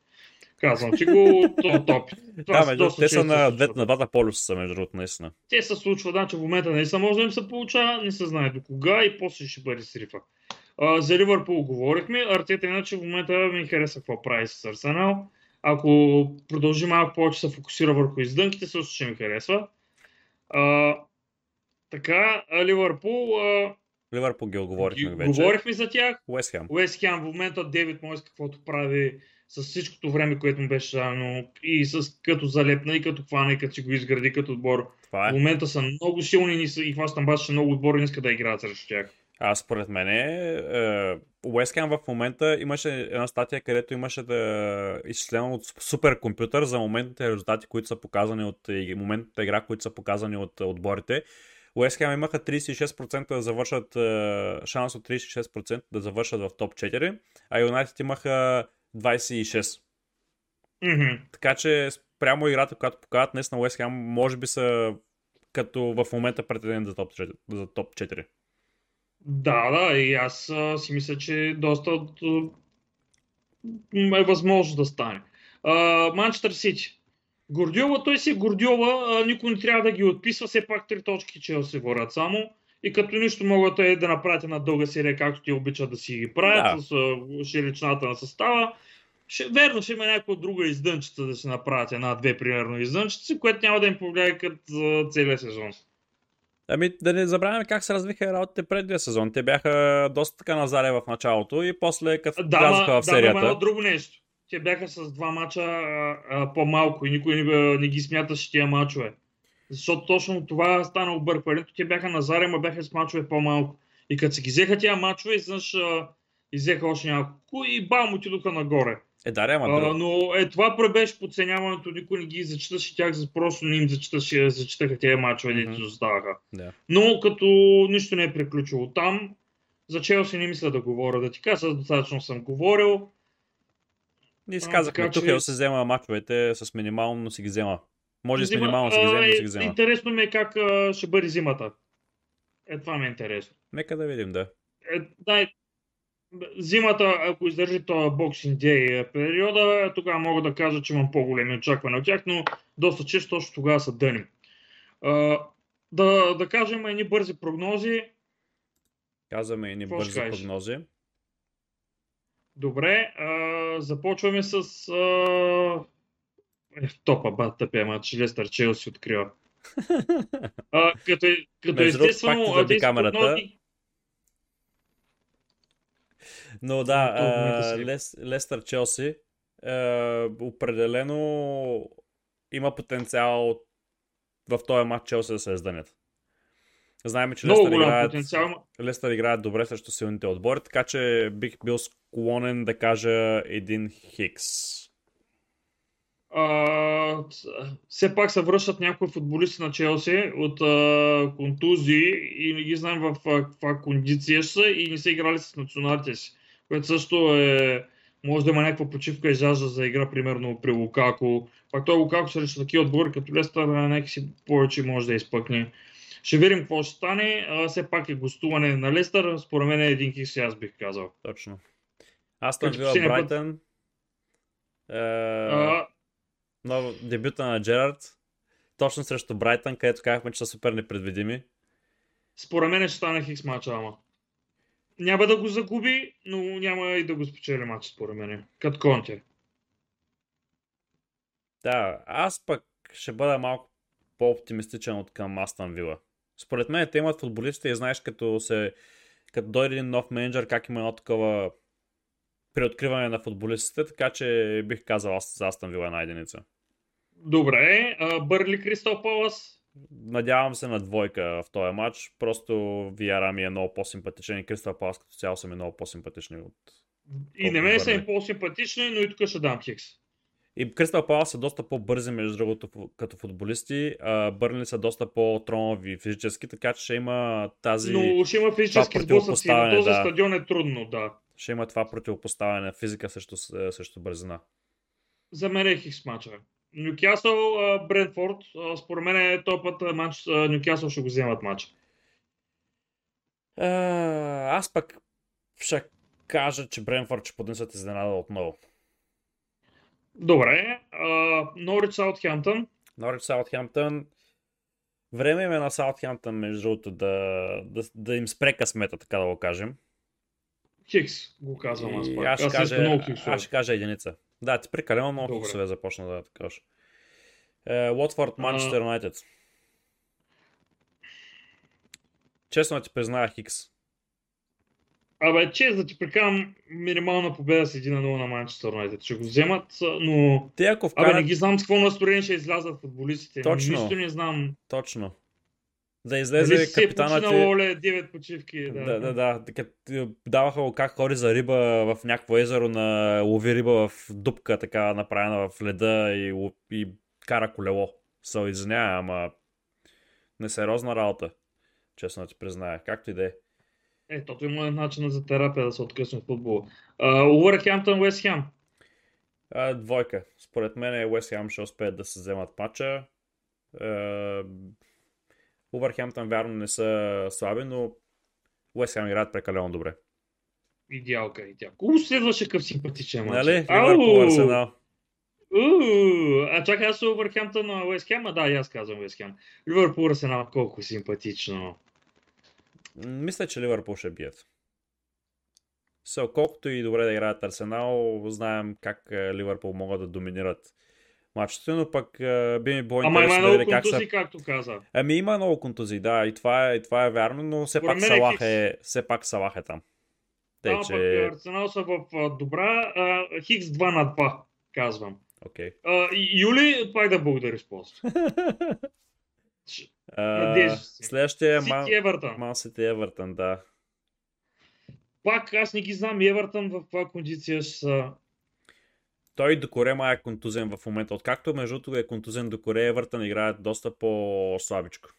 Казвам ти го, то топ. да, между, те са на, две, на двата полюса, между другото, наистина. Те се случва, да, че в момента не са може да им се получава, не се знае до кога и после ще бъде срифа. А, за Ливърпул говорихме. Артета иначе в момента ми хареса какво прави с Арсенал. Ако продължи малко повече се фокусира върху издънките, също ще ми харесва. А, така, Ливърпул. А, Ливърпул ги оговорихме вече. Говорихме за тях. Уест Хем. Уест Хем в момента Девид Мойс каквото прави с всичкото време, което му беше дано и с като залепна и като хвана и като си го изгради като отбор. Е. В момента са много силни и хващам баш, много отбори не иска да играят срещу тях. А според мен Уест в момента имаше една статия, където имаше да изчислено от суперкомпютър за моментните резултати, които са показани от моментната игра, които са показани от отборите. Уест имаха 36% да завършат, шанс от 36% да завършат в топ 4, а Юнайтед имаха 26%. Mm-hmm. Така че прямо играта, която показват днес на Уест може би са като в момента претендент за топ 4. За топ 4. Да, да, и аз а, си мисля, че доста е възможно да стане. Манчестър Сити. Гордиова, той си е Гордиова, а, никой не трябва да ги отписва, все пак три точки, че се ворят само. И като нищо могат е да направят една дълга серия, както ти обичат да си ги правят, да. с ширичната на състава. Ще, верно, ще има някаква друга издънчица да си направят една-две, примерно, издънчици, което няма да им повлияе като целия сезон. Ами да не забравяме как се развиха работите предния сезон. Те бяха доста така назаре в началото и после като да, влязаха в серията. Да, но друго нещо. Те бяха с два мача а, а, по-малко и никой не, не ги смяташе тия мачове. Защото точно това стана объркването. Те бяха на заре, ма бяха с мачове по-малко. И като се ги взеха тия мачове, изведнъж иззеха още няколко и бам отидоха нагоре. Е, да, ама а, но е, това беше подценяването, никой не ги зачиташе тях, просто не им зачиташе, зачитаха тези мачове, mm-hmm. оставаха. Да. Но като нищо не е приключило там, за Челси не мисля да говоря, да ти кажа, достатъчно съм говорил. Ние си казахме, че... се взема мачовете с минимално, но си ги взема. Може и с минимално си ги взема, но си ги взема. Интересно ми е как а, ще бъде зимата. Е, това ми е интересно. Нека да видим, да. Е, дай, зимата, ако издържи този Boxing Day периода, тогава мога да кажа, че имам по-големи очаквания от тях, но доста често точно тогава са дъни. Да, да кажем едни бързи прогнози. Казваме едни Какво бързи прогнози. Добре, а, започваме с а, е топа бат тъпия матч, Лестър Челси открива. А, като, е- като Между естествено... пак ти заби тези камерата. прогнози- Но да, а, Лес, Лестър Челси а, определено има потенциал в този матч Челси да се издънят. Знаем, че Много Лестър играят, потенциал. Лестър играят добре срещу силните отбори, така че бих бил склонен да кажа един Хикс. А, все пак се връщат някои футболисти на Челси от а, контузии и не ги знаем в каква кондиция са и не са играли с националите си. Което също е... Може да има някаква почивка и жажда за игра, примерно при Лукако. Пак той Лукако срещу такива отбори, като Лестър, някакси повече може да изпъкне. Ще видим какво ще стане. А, все пак е гостуване на Лестър. Според мен е един хикс, аз бих казал. Точно. Вила последния път- Брайтън. Е, А, нов дебюта на Джерард. Точно срещу Брайтън, където казахме, че са супер непредвидими. Според мен ще стане хикс мача, ама. Няма да го загуби, но няма и да го спечели матч, според мен. Като Конте. Да, аз пък ще бъда малко по-оптимистичен от към Астон Вила. Според мен те имат футболистите и знаеш като се като дойде един нов менеджер, как има едно такова преоткриване на футболистите, така че бих казал аз за Астон Вила една единица. Добре, Бърли Кристал Палас. Надявам се на двойка в този матч. Просто Виара ми е много по-симпатичен и Кристал Палас като цяло са ми много по-симпатични от... И на мен са им по-симпатични, но и тук ще дам хикс. И Кристал Палас са доста по-бързи, между другото, като футболисти. А Бърли са доста по-тромави физически, така че ще има тази... Но ще има физически сблъсъци. На този да. стадион е трудно, да. Ще има това противопоставяне на физика срещу, с- срещу бързина. За мен е хикс мача. Нюкасъл, Брентфорд. Според мен е този път матч, Нюкасъл ще го вземат матч. А, аз пък ще кажа, че Бренфорд ще поднесат изненада отново. Добре. Норич Саутхемптън. Норич Саутхемптън. Време им е на Саутхемптън, между другото, да, да, да им спре късмета, така да го кажем. Хикс, го казвам аз пак. аз ще, кажа, аз ще кажа единица. Да, ти прекалено много хиксове започна да кажеш. Е, Уотфорд, Манчестър Юнайтед. Честно ти призная Хикс. Абе, чест да ти прекарам минимална победа с 1 на 0 на Манчестър Юнайтед. Ще го вземат, но... Те ако Абе, вкарат... не ги знам с какво настроение ще излязат футболистите. Точно. Нищо не знам. Точно. Да Дали излезе е капитана ти... Оле 9 почивки. Да, Да, да, да. Като даваха как хори за риба в някакво езеро на лови риба в дупка, така направена в леда и, и кара колело. Се извинява, ама несериозна работа. Честно да ти призная. Както и да е. Е, тото има начин за терапия да се откъсне от футбола. Уърхемптън, Уест Хем. Двойка. Според мен Уест Хем ще успеят да се вземат матча. Увърхемптън вярно не са слаби, но Уест Хем играят прекалено добре. Идеалка, идеалка. У, следваше къв симпатичен матч. Нали? Ливърпул Арсенал. У, а чакай, аз Увърхемптън на Уест Хем, а да, и аз казвам Уест Хем. Ливърпул Арсенал, колко симпатично. Мисля, че Ливърпул ще бият. So, колкото и добре да играят Арсенал, знаем как е, Ливърпул могат да доминират матчите, но пък е, би ми било Ама има интересно да много видя как са... както каза. Ами има много контузии, да, и това е, и това е вярно, но все пак, е Салах хикс. е, все пак Салах е там. Тъй, Да, че... пък Арсенал са в добра. а, Хикс 2 на 2, казвам. Окей. А, Юли, пак да благодариш после. Надежда се. Следващия е Ман... Сити Евертън. Ман Сити Евертън, да. Пак аз не ги знам Евертън в каква кондиция ще са. Той до Корема е контузен в момента. Откакто между другото е контузен до Коре, Евертън играят доста по-слабичко.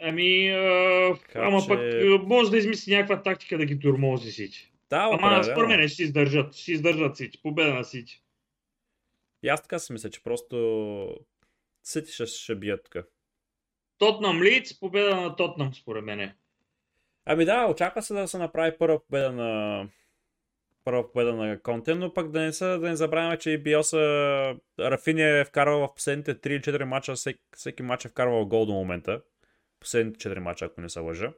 Ами, а, Така ама пък може да измисли някаква тактика да ги турмози Сити. Да, Ама според мен ще издържат. Ще издържат Сити. Победа на Сити. И аз така си мисля, че просто Сити ще, ще бият тук. Тотнам Лиц, победа на Тотнам, според мен. Ами да, очаква се да се направи първа победа на първа победа на Конте, но пък да не, са, да не забравяме, че и Биоса Рафини е вкарвал в последните 3 или 4 мача, всеки, всеки матч е вкарвал гол до момента. Последните 4 мача, ако не се лъжа.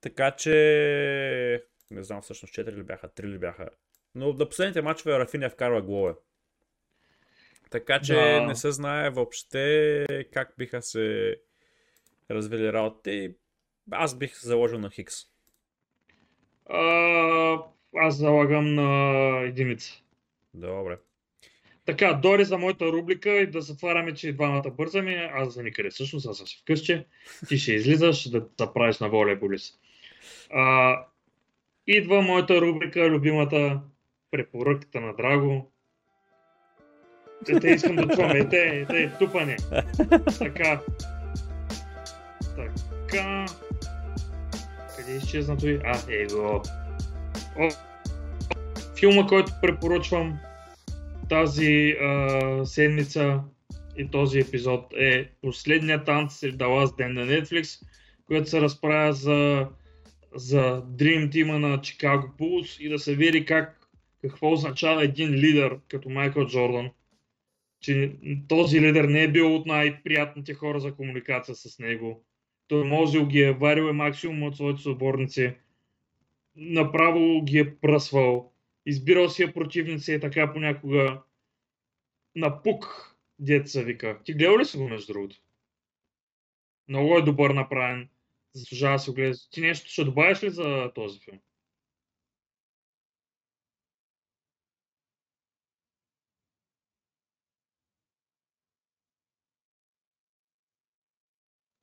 Така че... Не знам всъщност 4 ли бяха, 3 ли бяха. Но на последните мачове Рафини е вкарва голове. Така че Да. не се знае въобще как биха се развили работите. Аз бих заложил на Хикс. А, аз залагам на единица. Добре. Така, дори за моята рубрика и да затваряме, че и двамата бързаме. Аз за никъде всъщност, аз съм си вкъщи. Ти ще излизаш да се правиш на волейболист. А, идва моята рубрика, любимата препоръката на Драго. Те, те искам да чувам. Е, те, те, тупане. Така. Така. Къде изчезна той? А, е го. О, филма, който препоръчвам тази а, седмица и този епизод е последният танц сред Last Dance на Netflix, който се разправя за, за Dream Team на Chicago Bulls и да се види как, какво означава един лидер като Майкъл Джордан. Че този лидер не е бил от най-приятните хора за комуникация с него. Той може ги е варил е максимум от своите съборници. Направо ги е пръсвал. Избирал си е противници и така понякога на пук, деца вика. Ти гледал ли си го между другото? Много е добър направен. Заслужава да се гледа. Ти нещо ще добавиш ли за този филм?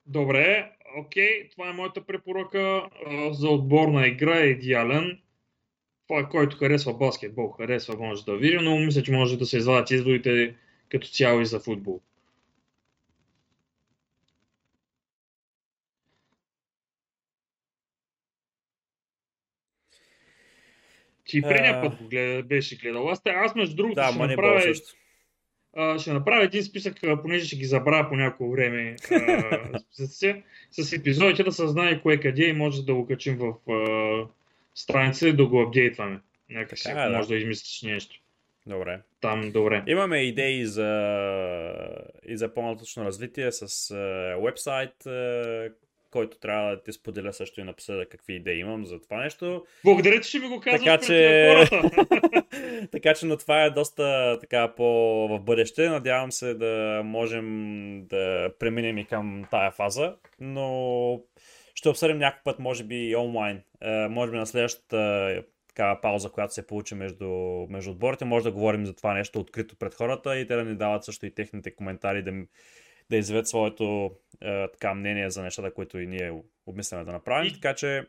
Добре, окей, това е моята препоръка а, за отборна игра, е идеален. Това, е който харесва баскетбол, харесва, може да види, но мисля, че може да се извадят изводите като цяло и за футбол. Ти предния път го гледа, беше гледал. Аз, аз между другото Да, ще, направя, също. Ще направя един списък, понеже ще ги забравя по някакво време списъците, с епизодите да се знае кое къде и може да го качим в страница и да го апдейтваме. Някак си, Така ако да. може да измислиш нещо. Добре. Там добре. Имаме идеи за, и за по-нататъчно развитие с вебсайт, е, който трябва да ти споделя също и напоследък какви идеи имам за това нещо. Благодаря, че ще ми го казваш Така че- така че, но това е доста така по в бъдеще. Надявам се да можем да преминем и към тая фаза, но ще обсъдим някакъв път, може би и онлайн. Е, може би на следващата е, такава пауза, която се получи между, между отборите, може да говорим за това нещо открито пред хората и те да ни дават също и техните коментари, да, да изявят своето е, така мнение за нещата, които и ние обмисляме да направим. И- Така че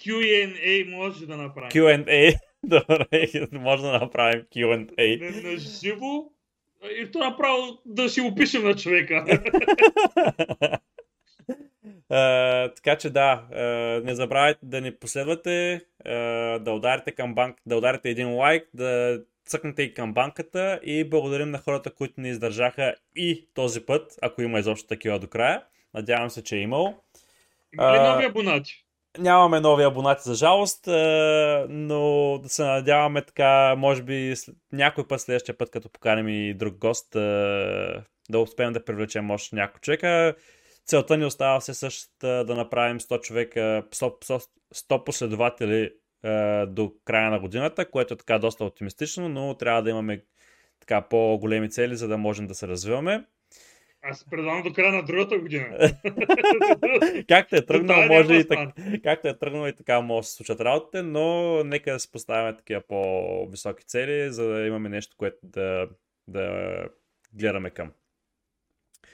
Q&A може да направим. Q&A, добре, може да направим Q&A. На, на живо и то направо да си опишем на човека. Uh, така че да, uh, не забравяйте да ни последвате, uh, да ударите към банк, да ударите един лайк, да цъкнете и към банката и благодарим на хората, които ни издържаха и този път, ако има изобщо такива до края. Надявам се, че е имало. Има ли нови абонати? Нямаме нови абонати за жалост, но да се надяваме така, може би някой път, следващия път, като поканим и друг гост, да успеем да привлечем още някой човека. Целта ни остава все същата да направим 100 човека, 100, 100, 100 последователи до края на годината, което е така доста оптимистично, но трябва да имаме така по-големи цели, за да можем да се развиваме. Аз предлагам до края на другата година. Както е тръгнал, може и така, както е тръгнал и така може да се случат работите, но нека да се поставяме такива по-високи цели, за да имаме нещо, което да, да гледаме към.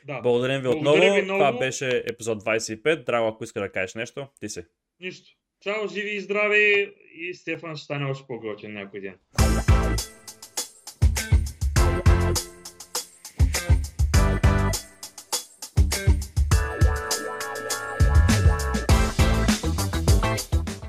Да, Благодарим ви Благодаря отново. ви много. Това беше епизод 25. Драго, ако иска да кажеш нещо, ти си. нищо. Чао, живи и здрави и Стефан ще стане още по-готин някой ден.